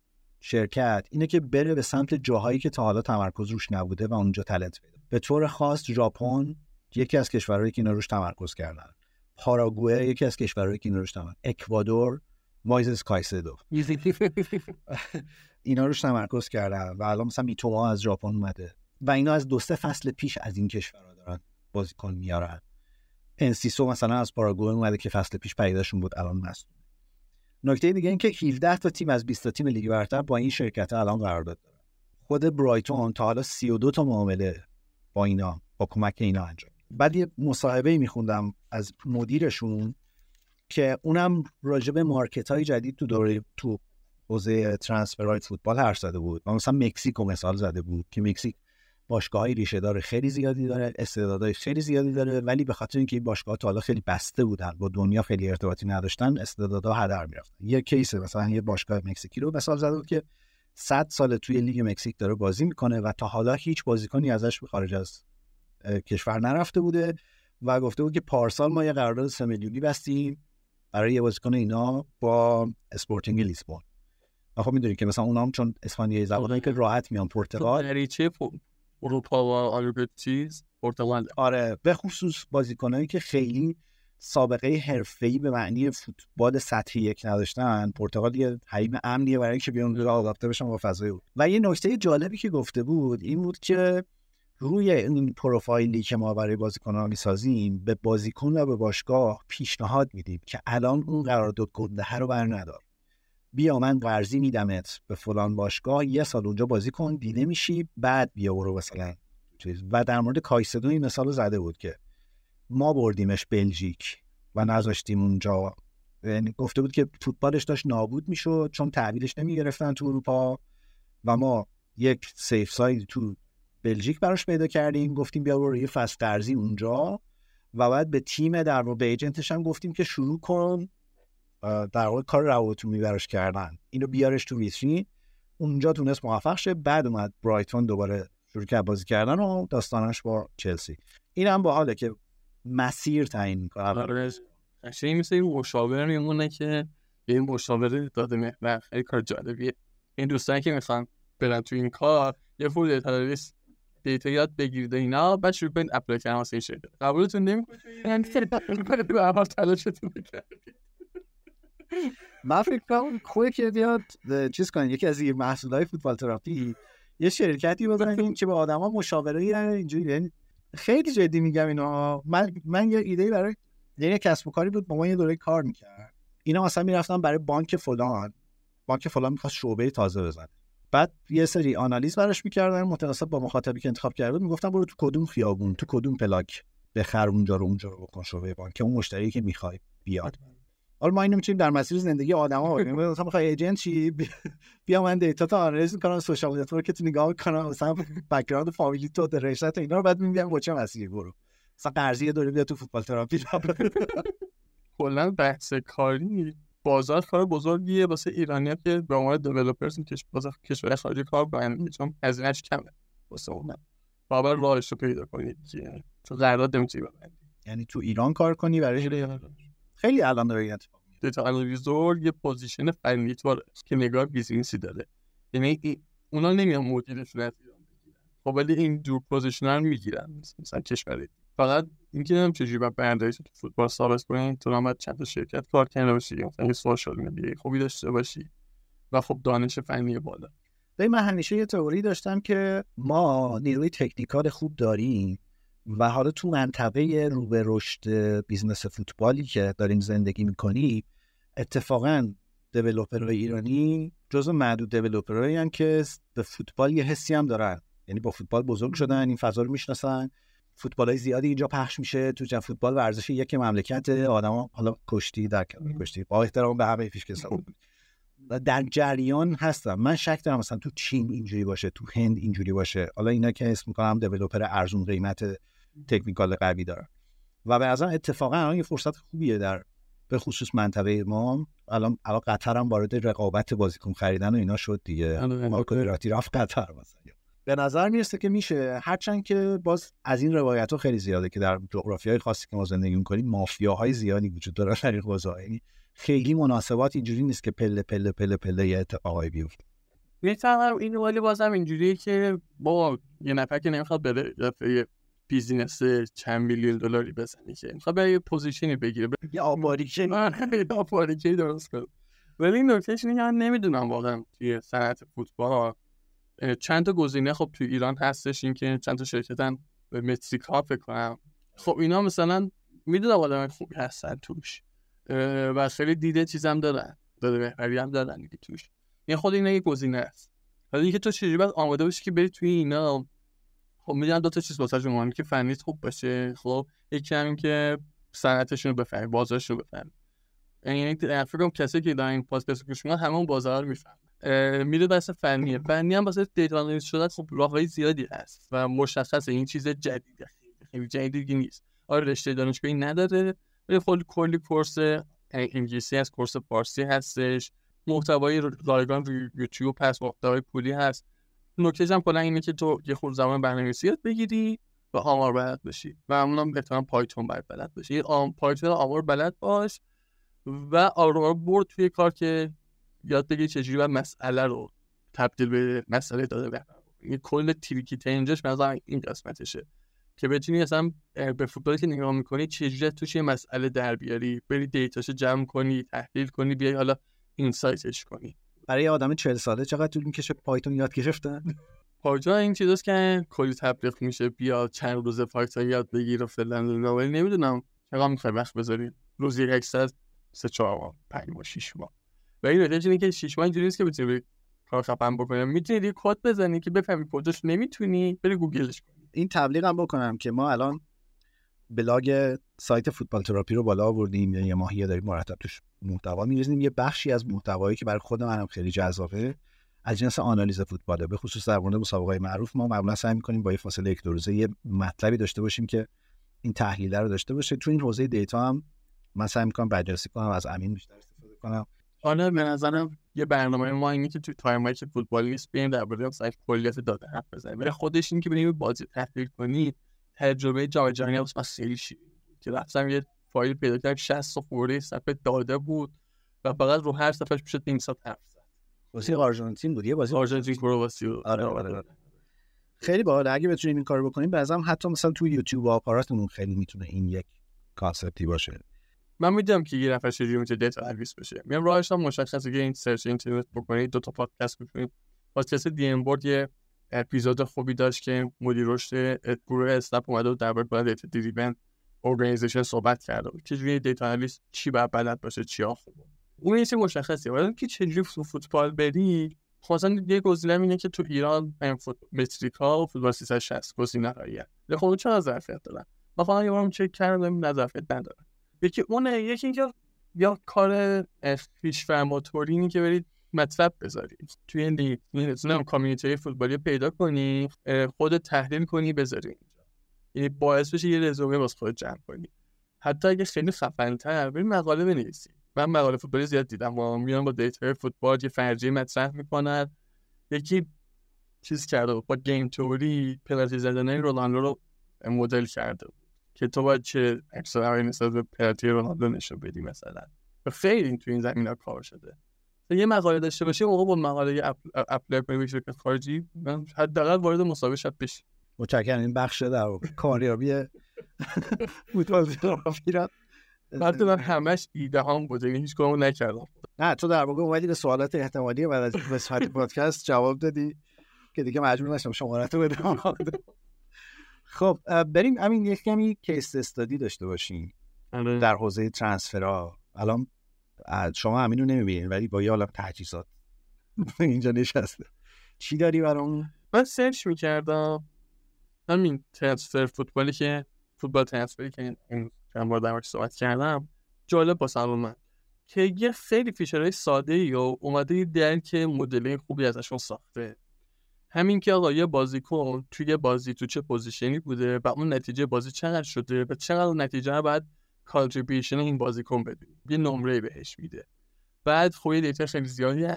شرکت اینه که بره به سمت جاهایی که تا حالا تمرکز روش نبوده و اونجا تلنت پیدا به طور خاص ژاپن یکی از کشورهایی که اینا روش تمرکز کردن. پاراگوئه یکی از کشورهایی که اینا روش تمرکز اکوادور مایزس کایسدو. اینا روش تمرکز کردن و الان مثلا میتوما از ژاپن اومده و اینا از دو سه فصل پیش از این کشورها دارن بازیکن میارن. انسیسو مثلا از پاراگوئه اومده که فصل پیش پیداشون بود الان مصدوم. نکته دیگه این که 17 تا تیم از 20 تا تیم لیگ برتر با این شرکت الان قرارداد دارن خود برایتون تا حالا 32 تا معامله با اینا با کمک اینا انجام. بعد یه مصاحبه میخوندم از مدیرشون که اونم راجع به مارکت های جدید تو دوره تو حوزه ترانسفرهای فوتبال حرف زده بود و مثلا مکزیک رو مثال زده بود که مکزیک باشگاه های ریشه دار خیلی زیادی داره استعدادهای خیلی زیادی داره ولی به خاطر اینکه این باشگاه تا حالا خیلی بسته بودن با دنیا خیلی ارتباطی نداشتن استعدادها هدر می‌رفتن. یه کیس مثلا یه باشگاه مکزیکی رو مثال زده بود که 100 سال توی لیگ مکزیک داره بازی می‌کنه و تا حالا هیچ بازیکنی ازش به خارج از کشور نرفته بوده و گفته بود که پارسال ما یه قرارداد 3 میلیونی بستیم برای یه بازیکن اینا با اسپورتینگ لیسبون. و خب می‌دونی که مثلا اونا هم چون اسپانیایی زبانایی که راحت میان تو پرتغال اروپا و چیز پرتغال. آره به خصوص بازیکنایی که خیلی سابقه حرفه‌ای به معنی فوتبال سطحی یک نداشتن. پرتغال یه حریم امنیه برای اینکه بیان رو آداپته بشن با فضای بود و یه نکته جالبی که گفته بود این بود که روی این پروفایلی که ما برای بازیکنان می‌سازیم به بازیکن و به باشگاه پیشنهاد میدیم که الان اون قرارداد گنده رو بر ندار. بیا من قرضی میدمت. به فلان باشگاه یه سال اونجا بازی کن دیده میشی بعد بیا برو مثلا. چیز. و در مورد کایسدو این مثال زده بود که ما بردیمش بلژیک و نذاشتیم اونجا. یعنی گفته بود که فوتبالش داشت نابود می‌شد چون تحویلش نمی‌گرفتن تو اروپا و ما یک سیف ساید تو بلژیک براش پیدا کردیم. گفتیم بیا برو یه فصل قرضی اونجا. و بعد به تیم در به ایجنتش هم گفتیم که شروع کن. در واقع کار روابط براش کردن. اینو بیارش تو ویترین اونجا تونست موفق شه بعد اومد برایتون دوباره شروع کرد بازی کردن و داستانش با چلسی. این هم با حاله که مسیر تعیین می‌کنه آره قشنگ مثل این مشاور میمونه که به این مشاوره داده محور. خیلی کار جالبیه. این دوستانی که می‌خوان برن تو این کار یه full data data یاد بگیرید اینا بعد شروع کنید apply کردن واسه این شرکت. قبولتون نمی‌کنه؟ یعنی تلاشتون بکردید من فکر کنم خوبه که بیاد چیز کنن یکی از این محصولات فوتبال تراپی یه شرکتی بزنیم که به آدما مشاوره اینجوری. یعنی خیلی جدی میگم اینا من من یه ایده برای یعنی یه کسب و کاری بود با ما یه دوره کار می‌کرد. اینا مثلا می‌رفتن برای بانک فلان. بانک فلان می‌خواست شعبه تازه بزنه. بعد یه سری آنالیز براش می‌کردن متناسب با مخاطبی که انتخاب کرده بود. می‌گفتن برو تو کدوم خیابون تو کدوم پلاک بخر اونجا رو اونجا رو بکن شعبه بانک اون مشتری که می‌خوای بیاد. حالا ما اینو می‌تونیم در مسیر زندگی آدما بگیم مثلا می‌خوای agent چی؟ بی- بیا من data تو آنالیز می‌کنم social network تو نگاه می‌کنم مثلا background فامیلی تو رشته اینا رو بعد میگم با چه مسیری برو. مثلا قرضی یه دوره بیا تو فوتبال تراپی کلا بحث کاری. بازار کار بزرگیه. واسه ایرانی که به عنوان developers کش بازار کشور خارجی کار کنن چون هزینه‌اش کمه. واسه اون باید راهش رو پیدا کنید تو قرارداد نمی‌تونی ببندی؟ یعنی تو ایران کار کنی برای خیلی الان داره این اتفاق میفته. data analyzer یه position فنی تو که نگاه business ی داره. یعنی ای- اونا نمیان مدیرشون از ایران بگیرن. خب ولی این دور position رو می‌گیرن. مثلا کشور فقط اینکه نمی‌دونم چجوری باید برنده‌ای تو فوتبال ثابت کنی. تو هم باید چند تا شرکت کار کرده باشی. مثلا یه social media خوبی داشته باشی و خب دانش فنی بالا. ببین من همیشه یه تئوری داشتم که ما نیروی technical خوب داریم. و حالا تو منطقه رو به رشد business فوتبالی که داریم زندگی می‌کنیم اتفاقا developer های ایرانی جزو معدود developer هایی هم که به فوتبال یه حسی هم دارن. یعنی با فوتبال بزرگ شدن این فضا رو می‌شناسن. فوتبال های زیادی اینجا پخش میشه. تو ژن فوتبال ورزش یک مملکت آدما حالا کشتی در کشتی. با احترام به همه پیش در جریان هستم. من شک دارم مثلا تو چین اینجوری باشه تو هند اینجوری باشه. حالا اینا که اسم می‌کنم دیولپر ارزون قیمت تکنیکال قوی دارن. و به نظرم اتفاقا الان یه فرصت خوبیه در به خصوص منطقه ما. الان الان قطر هم وارد رقابت بازیکن خریدن و اینا شد دیگه. مارکو وراتی رفت قطر مثلا. به نظر می‌رسه که میشه. هرچند که باز از این روایت ها خیلی زیاده که در جغرافی های خاصی که ما زندگی می‌کنیم مافیاهای زیادی وجود داره در این حوزه یعنی خیلی مناسبات اینجوری نیست که پله پله پله پله یه اتفاقایی بیفته. می‌تونم این ولی بازم اینجوریه که با یه نفر که نمی‌خواد بره یه business چند میلیون دلاری بزنی که. می‌خواد یه position ی بگیره. بره یه آباریکه یه آپاریکی درست کنه. ولی این نکتهش نمی‌دونم واقعا توی صنعت فوتبال چند تا گزینه خب توی ایران هستش این که چند تا شرکت هم به متریکا فکر کنم. خب اینا مثلا می‌دونم آدم خوبی هستن توش. و خیلی دیده چیزم دارن. داده بهبری هم دارن دیگه توش. این خود اینا یه گزینه است. ولی اینکه تو چجوری باید آماده باشی که بری توی اینا؟ خب می‌دونم دو تا چیز واسه شما که فنیت خوب باشه. خب یکی همین که صنعتشون رو بفهمی بازارشون رو بفهمی. یعنی فکر کنم کسی که دارن این پادکست گوش می‌کنن همه اون بازار رو می‌فهمن میره بحث فنیه. فنی هم واسه دیتا آنالیز شدن خب راههای زیادی هست و مشخصه. این چیز جدیده. خیلی خیلی جدیدی نیست. آره رشته دانشگاهی نداره. ولی خیلی کلی کورس انگلیسی هست کورس فارسی هستش. محتوای رایگان روی یوتیوب هست محتوای پولی هست. نکتهش هم کلا اینه که تو یه خورده زمان برنامه‌نویسی یاد بگیری و آمار بلد باشی و اونم احتمالاً پایتون باید بلد باشی. یه آم پایتون آمار بلد باش و آمار برد توی کار که یاد بگیری چجوری باید مسئله رو تبدیل به مسئله داده به یه کل تریکی تنجش مثلا این قسمتشه. که بتونی اصلا به فوتبالی که نگاه می‌کنی چجوری توش یه مسئله در بیاری؟ بری data شو جمع کنی تحلیل کنی بیای حالا insight ش کنی. برای آدم 40 ساله چقدر طول می‌کشه Python یاد گرفتن؟ Python این چیزاست که کلی تبلیغ میشه. بیا چند روز Python یاد بگیر و فلان ولی نمی‌دونم چقدر می‌خوای وقت بذاری. روزی یک ساعت سه چهار ماه پنج ماه شیش ماه. و این نتیجه اینه که شیش ماه اینجوری نیست که بتونی کار خفن بکنی. می‌تونی یه کد بزنی که بفهمی کجاش نمی‌تونی بری گوگلش کنی. این تبلیغم بکنم که ما الان بلاگ سایت فوتبال تراپی رو بالا آوردیم. یعنی یه ماهی داریم مرتب توش محتوا میریزیم. یه بخشی از محتوایی که برای خود منم خیلی جذابه از جنس آنالیز فوتباله. به خصوص در مورد مسابقه معروف ما معمولا سعی می‌کنیم با یه فاصله یک دو روزه یه مطلبی داشته باشیم که این تحلیل رو داشته باشه. تو این حوزه data هم من سعی می‌کنم بررسی کنم از امین بیشتر استفاده کنم. حالا به نظرم یه برنامه ما اینه که تو time که فوتبال نیست بیایم درباره مثلا کلیت داده حرف بزنیم. ولی خودش این که بریم بازی تحلیل کنی تجربه جام جهانی واسه من بود که رفتم یه فایل پیدا کردم 60 تا خورده صفحه داده بود و فقط رو هر صفحهش می‌شد نیم ساعت حرف زد. بازی آرژانتین بود یه بازی آرژانتین کرواسی آره، آره، آره. خیلی باحال. اگه بتونیم این کارو بکنیم بعضم حتی مثلا تو یوتیوب آپاراتمون خیلی می‌تونه این یک concept ی باشه. من می‌دونم که یه نفر چجوری می‌تونه data analyst بشه میام راهش هم مشخصه که این search اینترنت بکنید دو تا پادکست گوش کنید پادکست دی ام بورد یه اپیزود خوبی داشت که مدیر رشد گروه اسنپ اومده و درباره با data driven organization صحبت کرده بود چجوری data analyst چی باید بلد باشه چی خوبه اون یه چیز مشخصیه ولی که چجوری فوتبال بری خب مثلا یه گزینه اینه که تو ایران. متریکا و فوتبال 360 گزینه هاییه خب چقدر ظرفیت دارن؟ من یه بارم چک کردم ظرفیت نداره یکی اونه یکی اینکه یا کار پیش فرماتوری اینی که برید مطلب بذارید. توی لیگ community فوتبالی پیدا کنی اه، خودت تحلیل کنی بذاری اینجا. یعنی باعث بشه یه رزومه واسه خودت جمع کنی. حتی اگه خیلی خفن‌تر برید مقاله بنویسی. من مقاله فوتبالی زیاد دیدم. و میان با data ی فوتبال یه فرضیه مطرح می‌کنن. یکی چیز کرده. با game theory پنالتی زدن رونالدو رو مدل کرده بود. که تو باید چه اکثر نسبت به پنالتی رونالدو نشون بدی مثلا. و خیلی تو این زمین ها کار شده. یه مقاله داشته باشی موقع با مقاله app- apply کنی به شرکت خارجی من حداقل وارد مصاحبه‌ش بشی. متشکرم این بخش در کاریابی فوتبال را. بعد من همش ایده هم بوده یعنی هیچ کدومو نکردم. نه تو در واقع اومدی به سوالات احتمالی بعد از قسمت پادکست جواب دادی که دیگه مجبور نشم شمارت رو بدم. خب بریم همین یک کمی case study داشته باشیم در حوزه transfer ها. الان شما همین رو نمی‌بینید ولی با یه عالم تجهیزات اینجا نشسته. چی داری برامون؟ من سرچ می‌کردم. همین transfer فوتبالی که Football Transfer ی که این چند بار در صحبت کردم. جالب با من. که یه خیلی feature های ساده ای و اومده درک مدل خوبی ازشون ساخته. همین که آقا یه بازیکن توی بازی تو چه position ی بوده و اون نتیجه بازی چقدر شده و چقدر نتیجه باید contribution این بازیکن بدونی یه نمره بهش میده. بعد خب یه data خیلی زیادی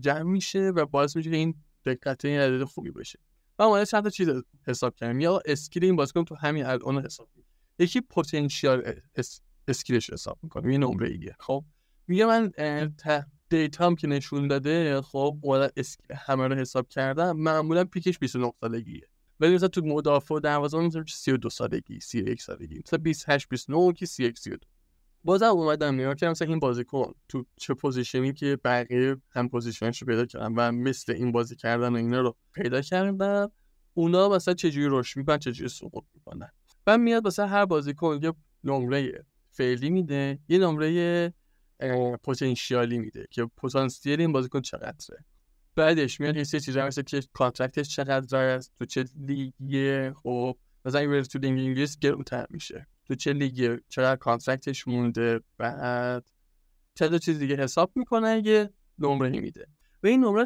جمع میشه و باعث میشه این دقت این عدد خوبی بشه و اومده چند تا چیز حساب کردیم. یه skill این بازیکن تو همین الان حساب می‌کنه. یکی potential s... skill ش حساب می‌کنه. یه نمره ایه. خب؟ میگه من ت... data م که نشون داده خب اومدن skill همه رو حساب کردم معمولا peak ش 29 سالگیه. ولی مثلا تو مدافع و دروازه مثلا 32 سالگی 31 سالگی مثلا 28 29 که 31 32 بازم اومدم نگاه کردم مثلا این بازیکن تو چه position ی که بقیه هم position ش رو پیدا کردن و مثل این بازی کردن و اینا رو پیدا کردم اونا مثلا چجوری رشد می‌کنن چجوری سقوط می‌کنن. و میاد مثلا هر بازیکن یه نمره فعلی میده یه نمره پتانسیالی میده که پتانسیل این بازیکن چقدره. بعدش میاد یه سری چیزا مثل که contract ش چقدر است تو چه لیگیه خب. مثلا اگه تو لیگ انگلیس گرونتر میشه. تو چه لیگی چقدر contract ش مونده بعد تا چیز دیگه حساب می‌کنه یه نمره میده. و این نمره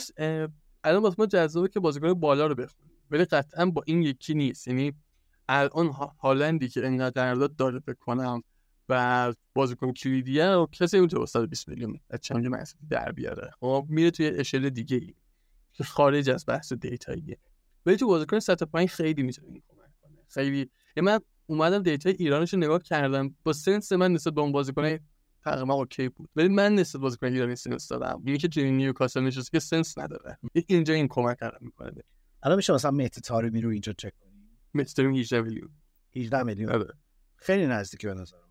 الان واسه ما جذابه که بازیکن بالا رو بخونیم ولی قطعا با این یکی نیست. یعنی الان ها- هالندی که انقدر قرارداد داره فکر کنم و بازیکن کلیدیه رو کسی اون تو 120 میلیون از چند محصول در بیاره. خب میره توی اشل دیگه ای. که خارج از بحث data ییه ولی تو بازیکن سطح پایین خیلی می‌تونه کمک کنه. خیلی. من اومدم data ایرانش رو نگاه کردم. با sense من نسبت به اون بازیکن تقریبا OK بود. ولی من نسبت به بازیکن ایرانی sense دادم. یعنی که توی نیوکاسل نشسته که sense نداره. اینجا این کمک کردم می‌کنه. الان میشه مثلا مهدی طارمی رو اینجا چک کنیم مستریم 18 میلیون. 18 میلیون. آره. خیلی نزدیکی به نظرم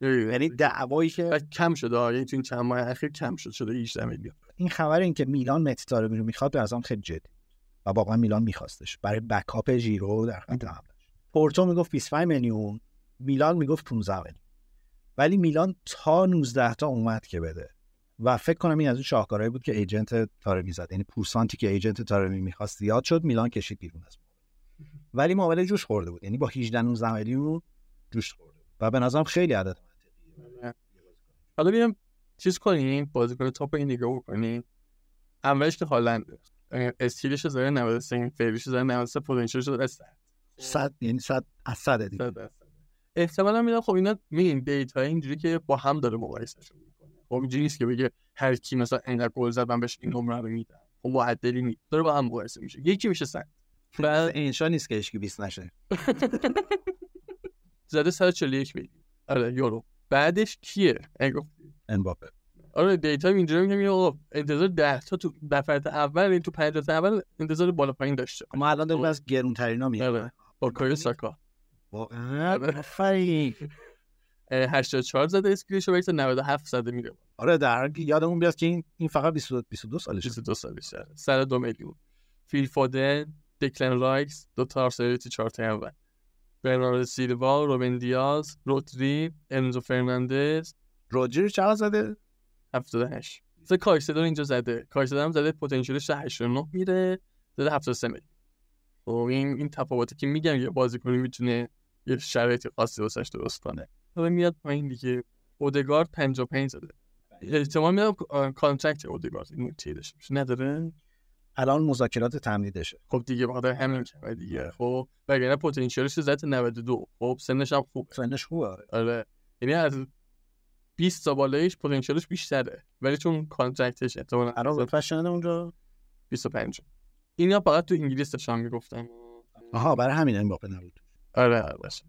یعنی دعوایی که کم شده. یعنی تو این چند ماه اخیر کم شد شده 18 میلیون این خبر این که میلان طارمی رو می‌خواد به نظرم خیلی جدی. و واقعا میلان میخواستش. برای بکاپ ژیرو در خط حملش پورتو می‌گفت 25 میلیون میلان می‌گفت 15 میلیون. ولی میلان تا 19 تا اومد که بده. و فکر کنم این از اون شاهکارهایی بود که ایجنت تارمی زد. یعنی پورسانتی که ایجنت تارمی می‌خواست زیاد شد میلان کشید بیرون از. ولی معامله جوش خورده بود. یعنی با 18 19 میلیون جوش خورده بود. و به نظرم خیلی عدد حالا بیام چیز کنیم بازیکن تاپ این نگاه بکنیم. اولش که هالند استیلش زاره 93 فعلیش زاره 93 پتانسیلش زاره 100 صد یعنی صد از صد دیگه احتمالا می‌دونم خب اینا میگین دیتا اینجوری که با هم داره مقایسهشون می‌کنه. خب اینجوری نیست که بگه هر کی مثلا اینقدر گل زد من بهش این نمره رو میدم. خب معدلی نیست. داره با هم مقایسه میشه. یکی میشه 100 بعد انشا نیست که هیچکی 20 نشه. زده 141 میلیون آره یورو. بعدش کیه؟ امباپه. آره دیتا اینجوری میگم آقا انتظار 10 تا تو دفعه اول این تو 5 تا اول انتظار بالا پایین داشته ما الان داریم از گرونترینا میاد آره با کایو ساکا. واقعا؟ آفرین. 84 زده اسکریشو تا 97 زده میره. آره در حالی که یادمون بیاد که این این فقط 22 22 سالشه. 22 سالشه. سر دو میلیون. فیل فودن دکلن رایکس دو تا آرسنالیتی چهار تا اول برناردو سیلوا روبن دیاز رودری انزو فرناندز. روجر چقدر زده؟ 78 مثلا کایسدو اینجا زده. کایسدو هم زده پتانسیلش 89 میره زده 73 میلیون خب این این تفاوتی که میگم یه بازیکنی می‌تونه یه شرایط خاصی واسش درست کنه. حالا میاد پایین دیگه. اودگارد 55 زده. احتمال میدم contract اودگارد این چی داشته نداره؟ الان مذاکرات تمدیدشه. خب دیگه بخاطر همین که دیگه. خب وگرنه پتانسیلش زده 92 خب سنش هم خوبه. سنش خوبه آره. یعنی از 20 تا بالایش پتانسیلش بیشتره. ولی چون کانترکتش احتمالاً الان چنده اونجا؟ 25 اینا فقط تو انگلیس داشتم می‌گفتم آها برای همین امباپه نبود. آره آره باشه.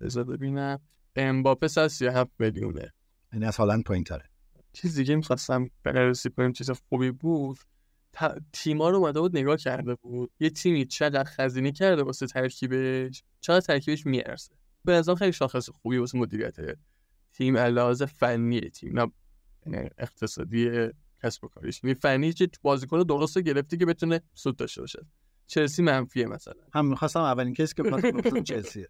بذار ببینم. امباپه 137 میلیونه. یعنی از هالند پایین تره چیز دیگه می‌خواستم بررسی کنیم چیز خوبی بود. تیما رو اومده بود نگاه کرده بود. یه تیمی چقدر خزینه کرده واسه ترکیبش. چقدر ترکیبش میارزه؟ به نظرم خیلی شاخص خوبی واسه مدیریت تیم علاوه فنی تیم. نه نه اقتصادی کسب و کارش. یعنی فنی چه بازیکن درست گرفتی که بتونه سود داشته باشه. چلسی منفیه مثلا. هم می‌خواستم اولین کسی که گفتم چلسیه.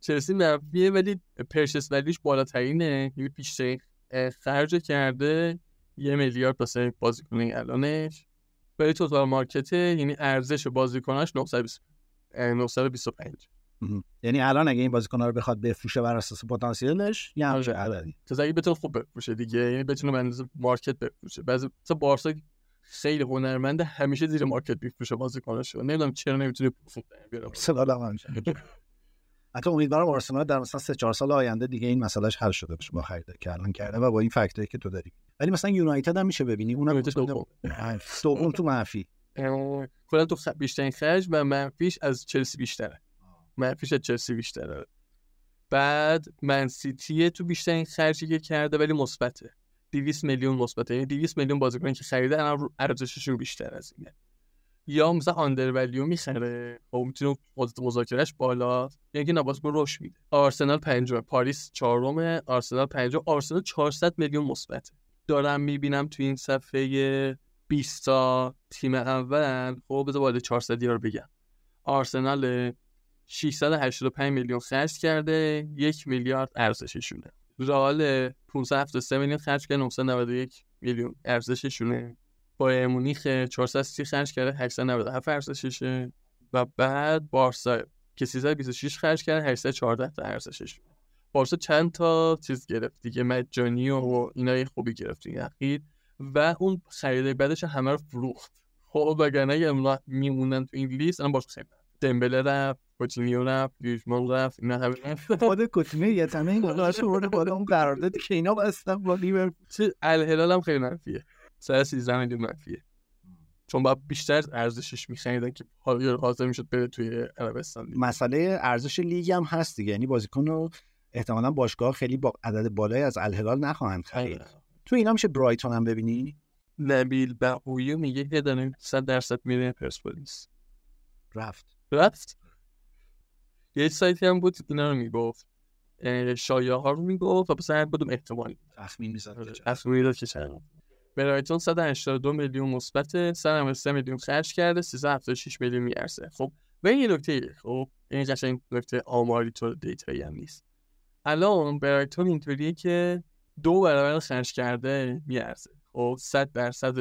چلسی منفیه ولی پرشس ولیش بالاترینه. یعنی بیشترین اه، خرج کرده یه میلیارد واسه بازیکن الانش. ولی توتال مارکت یعنی ارزش بازیکناش 920 اه، 925 مهم. یعنی الان اگه این بازیکن‌ها رو بخواد بفروشه بر اساس پتانسیلش یه همچین آره. عددی. تا اگه بتونه خوب بفروشه دیگه یعنی بتونه به اندازه مارکت بفروشه. بعضی مثلا بارسا خیلی هنرمنده همیشه زیر مارکت میفروشه بازیکناشو نمی‌دونم چرا نمی‌تونه پول بیاره. آرسنال هم. حتی امیدوارم آرسنال در مثلا سه چهار سال آینده دیگه این مسئلهش حل شده باشه با خرید که الان کرده و با این فکتایی که تو داری. ولی مثلا یونایتد هم میشه ببینی. اونم یونایتد دوم. تو منفی. کلا تو بیشترین خرج و منفیش از چلسی بیشتره. منفیش از چلسی بیشتره. بعد من سیتی تو بیشترین خرجی که کرده ولی مثبته. 200 میلیون مثبته. یعنی 200 میلیون بازیکنی که خریده الان رو- ارزششون بیشتر از اینه. یا مثلا آندر ولیو می‌خره. خب می‌تونه قدرت مذاکرهش بالا. یا اینکه نبازیکن رشد میده. آرسنال پنجم پاریس چهارم آرسنال پنجم آرسنال 400 میلیون مثبته. دارم می‌بینم تو این صفحه 20 تا تیم اول. خب بذار وارد 400 رو بگم. آرسنال 685 میلیون خرج کرده یک میلیارد ارزششونه. رئال 573 میلیون خرج کرده 991 میلیون ارزششونه. بایر مونیخ 430 خرج کرده 897 ارزششه. و بعد بارسا که 326 خرج کرده 814 تا ارزشش بارسا چند تا چیز گرفت دیگه مجانی و اینای خوبی گرفت دیگه اخیر. و اون خریده بعدش همه رو فروخت. خب وگرنه اونا میمونن تو این لیست الان بارسا خیلی دمبله رفت کوتینیو رفت گریزمان رفت اینا همه رفت. خود کوتینیو یه تنه این گلاش برده بالا اون قراردادی که اینا بستن با لیورپول. چه الهلال هم خیلی منفیه. 113 میلیون منفیه. چون باید بیشتر ارزشش میخریدن که حالا حاضر می‌شد بره توی عربستان. مسئله ارزش لیگ هم هست دیگه یعنی بازیکن رو احتمالاً باشگاه خیلی با عدد بالایی از الهلال نخواهند خرید. تو اینا میشه برایتون هم ببینی؟ نبیل بهویه میگه یه دانه 100 درصد میره پرسپولیس. رفت. رفت؟ یه سایتی هم بود اینا رو می‌گفت. اه، شایعه ها رو می‌گفت و پس هر کدوم احتمال تخمین می‌زنه تصمیمی داد که چند برایتون 182 میلیون مثبت 193 میلیون خرج کرده 376 میلیون میارزه. خب و این یه نکته خب این قشنگ نکته آماری تو data یی هم نیست. الان برایتون اینطوریه که دو برابر خرج کرده میارزه. خب 100 درصد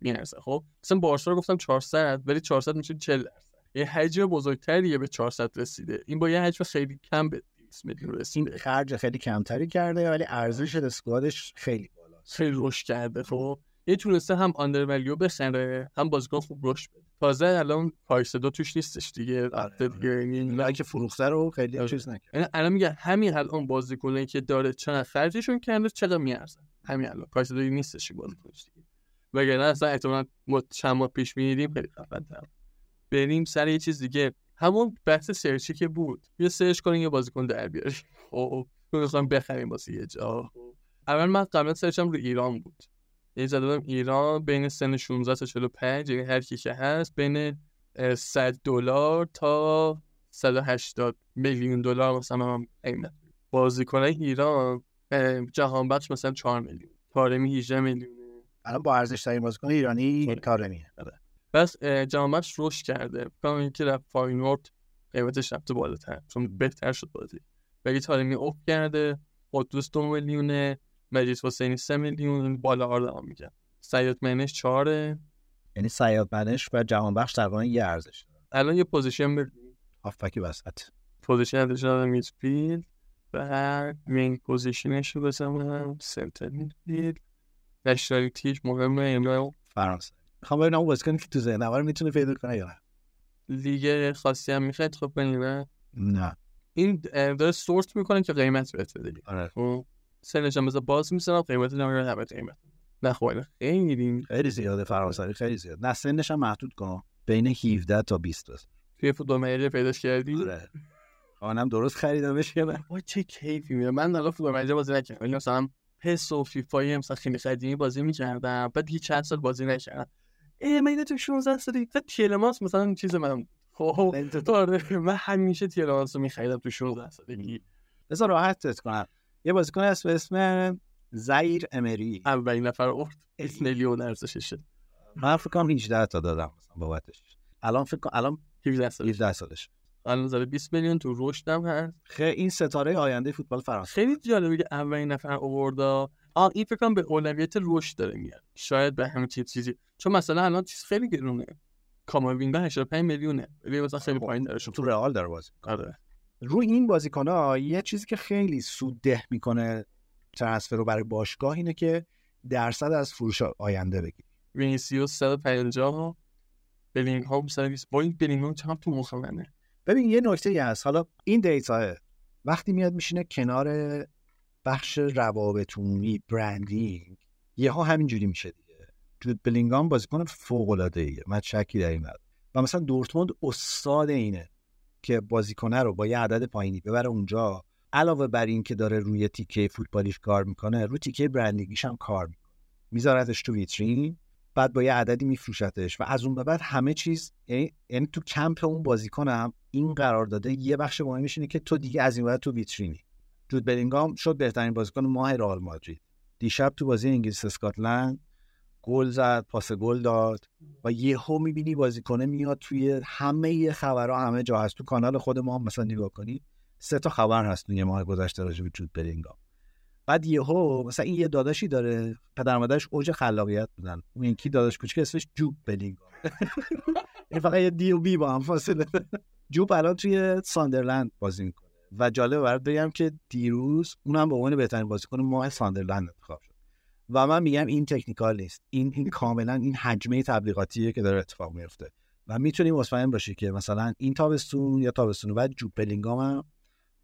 میارزه. خب مثلا بارسا رو گفتم 400 ولی 400 میشه 40 درصد. یه حجم بزرگتریه به 400 رسیده. این با یه حجم خیلی کم به 200 میلیون رسیده. خرج خیلی کمتری کرده ولی ارزش squad ش خیلی بالاست. خیلی رشد کرده. خب یه تونسته هم under value بخره هم بازیکن خوب رشد بده. تازه الان کایسدو توش نیستش دیگه رفته دیگه یعنی که فروخته رو خیلی آره. چیز نکرد. یعنی الان میگه همین الان بازیکنایی که داره چقدر خرجشون کرده چقدر میارزن همین الان. کایسدو نیستش این بازیکنش دیگه. وگرنه اصلا احتمالاً ما چند ماه پیش می‌دیدیم خیلی خفن‌تر بریم سر یه چیز دیگه. همون بحث سرچی که بود. یه سرچ کنین یه بازیکن در بیاریم. خب می‌خوام بخریم واسه یه جا. اول من قبلا سرچم رو ایران بود. یه زده ایران بین سن 16 تا 45 یعنی هر کی که هست بین اه، 100 دلار تا 180 میلیون دلار مثلا من قیمت بازیکنای ایران جهان بخش مثلا 4 میلیون تارمی 18 میلیون الان با ارزش ترین بازیکن ایرانی آره. تارمیه پس اه، جهان بخش رشد کرده. فکر اینکه رفت فاینورد قیمتش رفته بالاتر چون بهتر شد بازی. ولی تارمی افت کرده قدوس دو میلیونه. مجید حسینی سه میلیون بالا رو میگن. صیادمنش چهاره. یعنی صیادمنش و جهان بخش تقریبا یه ارزش الان یه پوزیشن به هافبک وسط. position دادم midfield. و main position ش رو بزنم. center midfield. nationality ش مهمه یعنی فرانسه. می‌خوام ببینم اون بازیکنی که تو ذهنم رو می‌تونه پیدا کنه یا نه. لیگ خاصی هم می‌خواید؟ خب بنیمه نه. این داره sort می‌کنه که قیمت بهت بده. آره. خب. سنش هم باز می‌زنم. قیمت نمیره قیمت. نه خب خیلی خیلی زیاده فرانسوی خیلی زیاد. نه سنش هم محدود کن. بین 17 تا 20 بزن توی فوتبال منیجر پیداش کردی؟ آره. خانم درست خریدمش که وای چه کیفی میده. من الان فوتبال منیجر بازی نکردم. ولی مثلا پس و فیفا مثلا خیلی قدیمی بازی می‌کردم. بعد دیگه چند سال بازی نکردم. ای من تو 16 سالی تا تیلماس مثلا چیز من خب من همیشه تیلماس رو میخریدم تو 16 سالگی. بذار راحتت کنم. یه بازیکن هست به اسم زیر امری. اولین نفر افت اس میلیون ارزششه. من فکر کنم 18 تا دادم مثلا بابتش. الان فکر کنم الان 17 سال 17 سالش الان زده 20 میلیون تو رشدم هست. خیلی این ستاره آینده فوتبال فرانسه. خیلی جالبه که اولین نفر آوردا آه این فکر کنم به اولویت رشد داره میاد. شاید به همین چیز چیزی چون مثلا الان چیز خیلی گرونه. کاماوینگا 85 میلیونه. ولی مثلا خیلی پایین داره تو رئال داره بازی آره. رو این بازیکن ها یه چیزی که خیلی سودده می‌کنه transfer رو برای باشگاه اینه که درصد از فروش آینده بگیری وینیسیوس 150 بلینگهام 120 با این بلینگهام چقدر تو مخ ببین یه نکته هست. حالا این دیتا وقتی میاد میشینه کنار بخش روابط عمومی branding یهو همینجوری میشه دیگه. جود بلینگام بازیکن فوق العاده ایه من شکی در این و مثلا دورتموند استاد اینه. که بازیکنه رو با یه عدد پایینی ببره اونجا علاوه بر این که داره روی تیکه فوتبالیش کار می‌کنه رو تیکه برندینگیش هم کار می‌کنه. میذارتش تو ویترین بعد با یه عددی میفروشتش و از اون به بعد همه چیز یعنی, تو کمپ اون بازیکنم این قرار داده یه بخش مهمش اینه که تو دیگه از این تو ویترینی. جود بلینگام شد بهترین بازیکن ماه رئال مادرید. دیشب تو بازی انگلیس اسکاتلند گل زد پاس گل داد و یهو می‌بینی بازیکنه میاد توی همه خبرها همه جا هست. تو کانال خود ما مثلا نگاه کنی سه تا خبر هست یه ماه گذشته راجع به جود بلینگام بعد یهو مثلا این یه داداشی داره پدر مادرش اوج خلاقیت بودن. اون یکی داداش کوچیک اسمش جوب بلینگام این فقط یه دی و بی با هم فاصله. جوب الان توی ساندرلند بازی می‌کنه. و جالب برات بگم که دیروز اونم به عنوان بهترین بازیکن ماه ساندرلند انتخاب شد. و من میگم این تکنیکال نیست. این این کاملا این حجمه تبلیغاتیه که داره اتفاق میفته. و می‌تونی مطمئن باشی که مثلا این تابستون یا تابستون بعد جوب بلینگام هم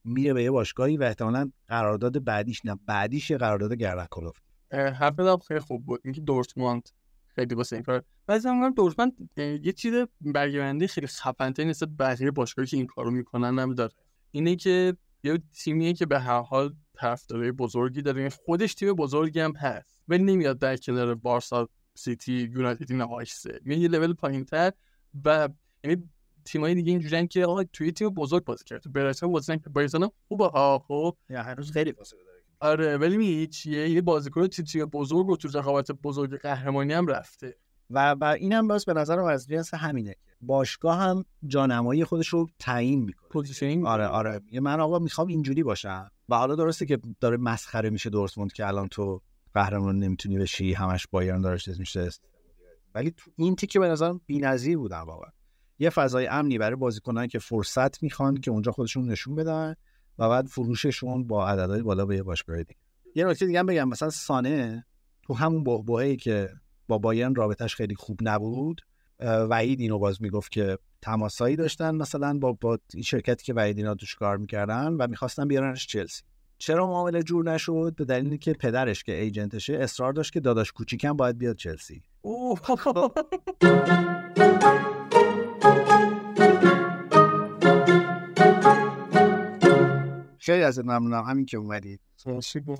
میره به یه باشگاهی و احتمالاً قرارداد بعدیش نه بعدیش قرارداد گردن کلفت حرف خیلی خوب بود. اینکه دورتموند خیلی واسه این کار. بعضی هم دورتموند یه چیز برگردنده خیلی خفن‌تری نسبت بقیه باشگاهی که این کارو می‌کنن هم داره اینه که یه تیمیه که به هر حال طرفدارای بزرگی داره. خودش تیم بزرگی هم هست. ولی نمیاد در کنار بارسا سیتی یونایتد اینا وایسه یه لول پایینتر و یعنی تیمای دیگه اینجوریان که آقا توی تیم بزرگ بازی کرد تو برایتون بازی که برایتون خوبه. ها خب. یا هنوز خیلی فاصله داره. آره ولی می چیه؟ یه بازیکن تیم بزرگ و تو رقابت بزرگ قهرمانی هم رفته. و و اینم باز به نظرم از جنس همینه باشگاه هم جانمایی خودش رو تعیین می‌کنه. positioning آره آره. من آقا می‌خوام اینجوری باشم. و حالا درسته که داره مسخره میشه دورتموند که الان تو قهرمان نمی‌تونی بشی همش بایرن دارش میشه. ولی تو این تیکه به نظرم بی‌نظیر بودن واقعا. یه فضای امنی برای بازیکنان که فرصت می‌خوان که اونجا خودشون نشون بدن و بعد فروششون با عددهای بالا به یه باشگاه دیگه. یه نکته دیگه هم بگم مثلا سانه تو همون بحبوحه‌ای که با بایرن رابطش خیلی خوب نبود وحید اینو باز می‌گفت که تماسایی داشتن مثلا با با این شرکتی که وحید اینا توش کار می‌کردن و می‌خواستن بیارنش چلسی. چرا معامله جور نشد؟ به دلیلی که پدرش که ایجنتشه اصرار داشت که داداش کوچیکم باید بیاد چلسی. خیلی ازت ممنونم. همین که اومدید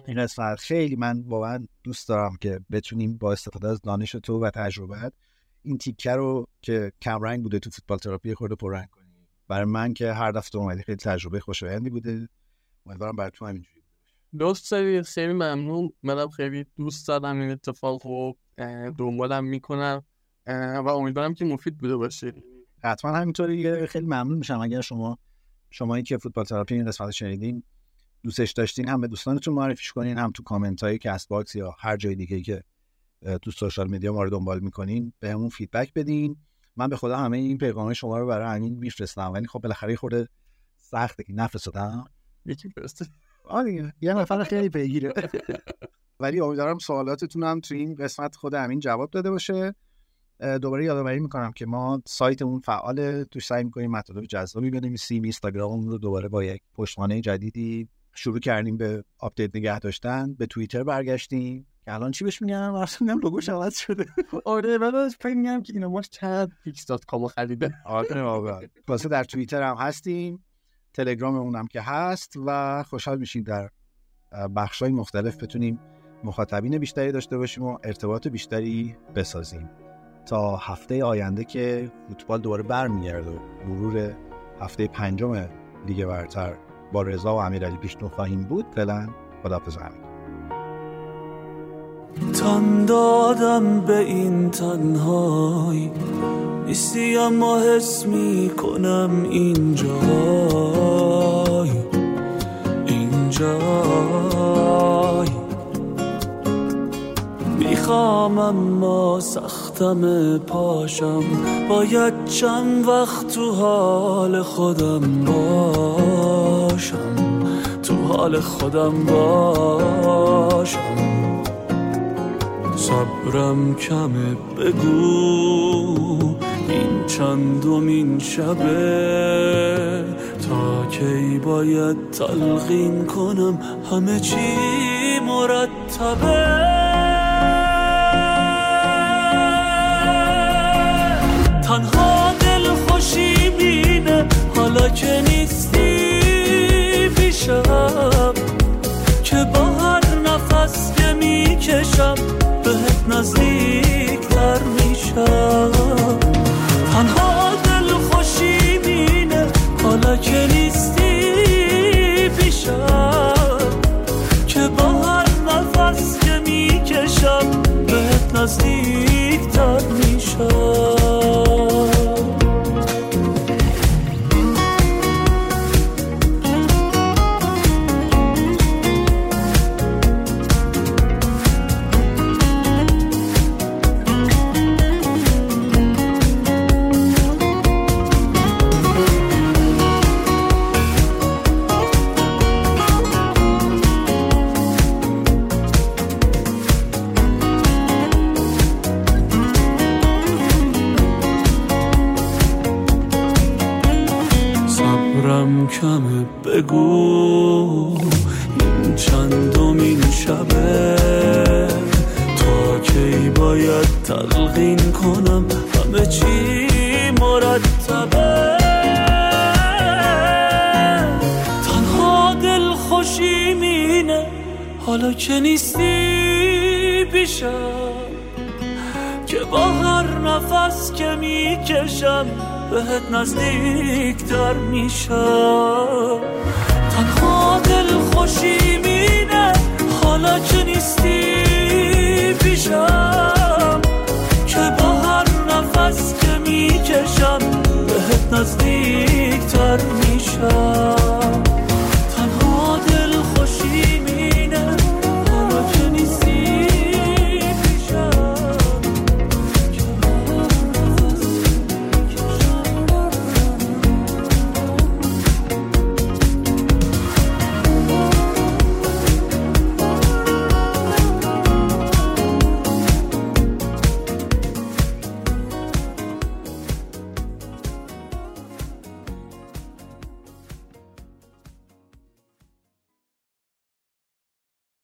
این قسمت خیلی من واقعا دوست دارم که بتونیم با استفاده از دانش تو و تجربت این تیکه رو که کمرنگ بوده تو فوتبال تراپی خورده پررنگ کنیم برای من که هر دفعه اومدی خیلی تجربه خوشایندی بوده. امیدوارم برای تو همینجوری دوست داری؟ خیلی ممنون. منم خیلی دوست دارم این اتفاق رو دنبالم می‌کنم. و امیدوارم که مفید بوده باشه. حتما همینطوری. خیلی ممنون میشم. اگر شما شمایی که فوتبال تراپی این قسمت شنیدین دوستش داشتین هم به دوستانتون معرفیش کنین هم تو کامنت های Castbox یا هر جای دیگه که تو social media ما رو دنبال می‌کنین بهمون feedback بدین. من به خدا همه این پیغام شما رو برای همین میفرستم. ولی خب بالاخره خورده سخته که نفرستادم یکی فرسته. آره یه نفر خیلی پیگیره. ولی امیدوارم سوالاتتون هم تو این قسمت خود همین جواب داده باشه. دوباره یادآوری می‌کنم که ما سایتمون فعال توش سعی می‌کنیم مطالب جذابی بنویسیم. اینستاگراممون رو دوباره با یک پشتوانه جدیدی شروع کردیم به آپدیت نگه داشتن. به توییتر برگشتیم. الان چی بهش میگن؟ واسه میگم لوگوش عوض شده. آره من فکر میگم که اینا ماش چند پیکس دات کامو خریده. آره واقعا. واسه در توییتر هم هستیم تلگرام هم که هست و خوشحال میشیم در بخش های مختلف بتونیم مخاطبین بیشتری داشته باشیم و ارتباط بیشتری بسازیم. تا هفته آینده که فوتبال دوباره برمیگرده و مرور هفته پنجم لیگ برتر با رضا و امیرعلی پیشنو خواهیم بود فعلا خداحافظ همین تن دادم به این تنهایی. نیستی اما حس می کنم اینجای اینجای می‌خوام اما سختم پاشم. باید چند وقت تو حال خودم باشم. تو حال خودم باشم. صبرم کمه بگو. این چندمین شبه. تا کی باید تلقین کنم همه چی مرتبه.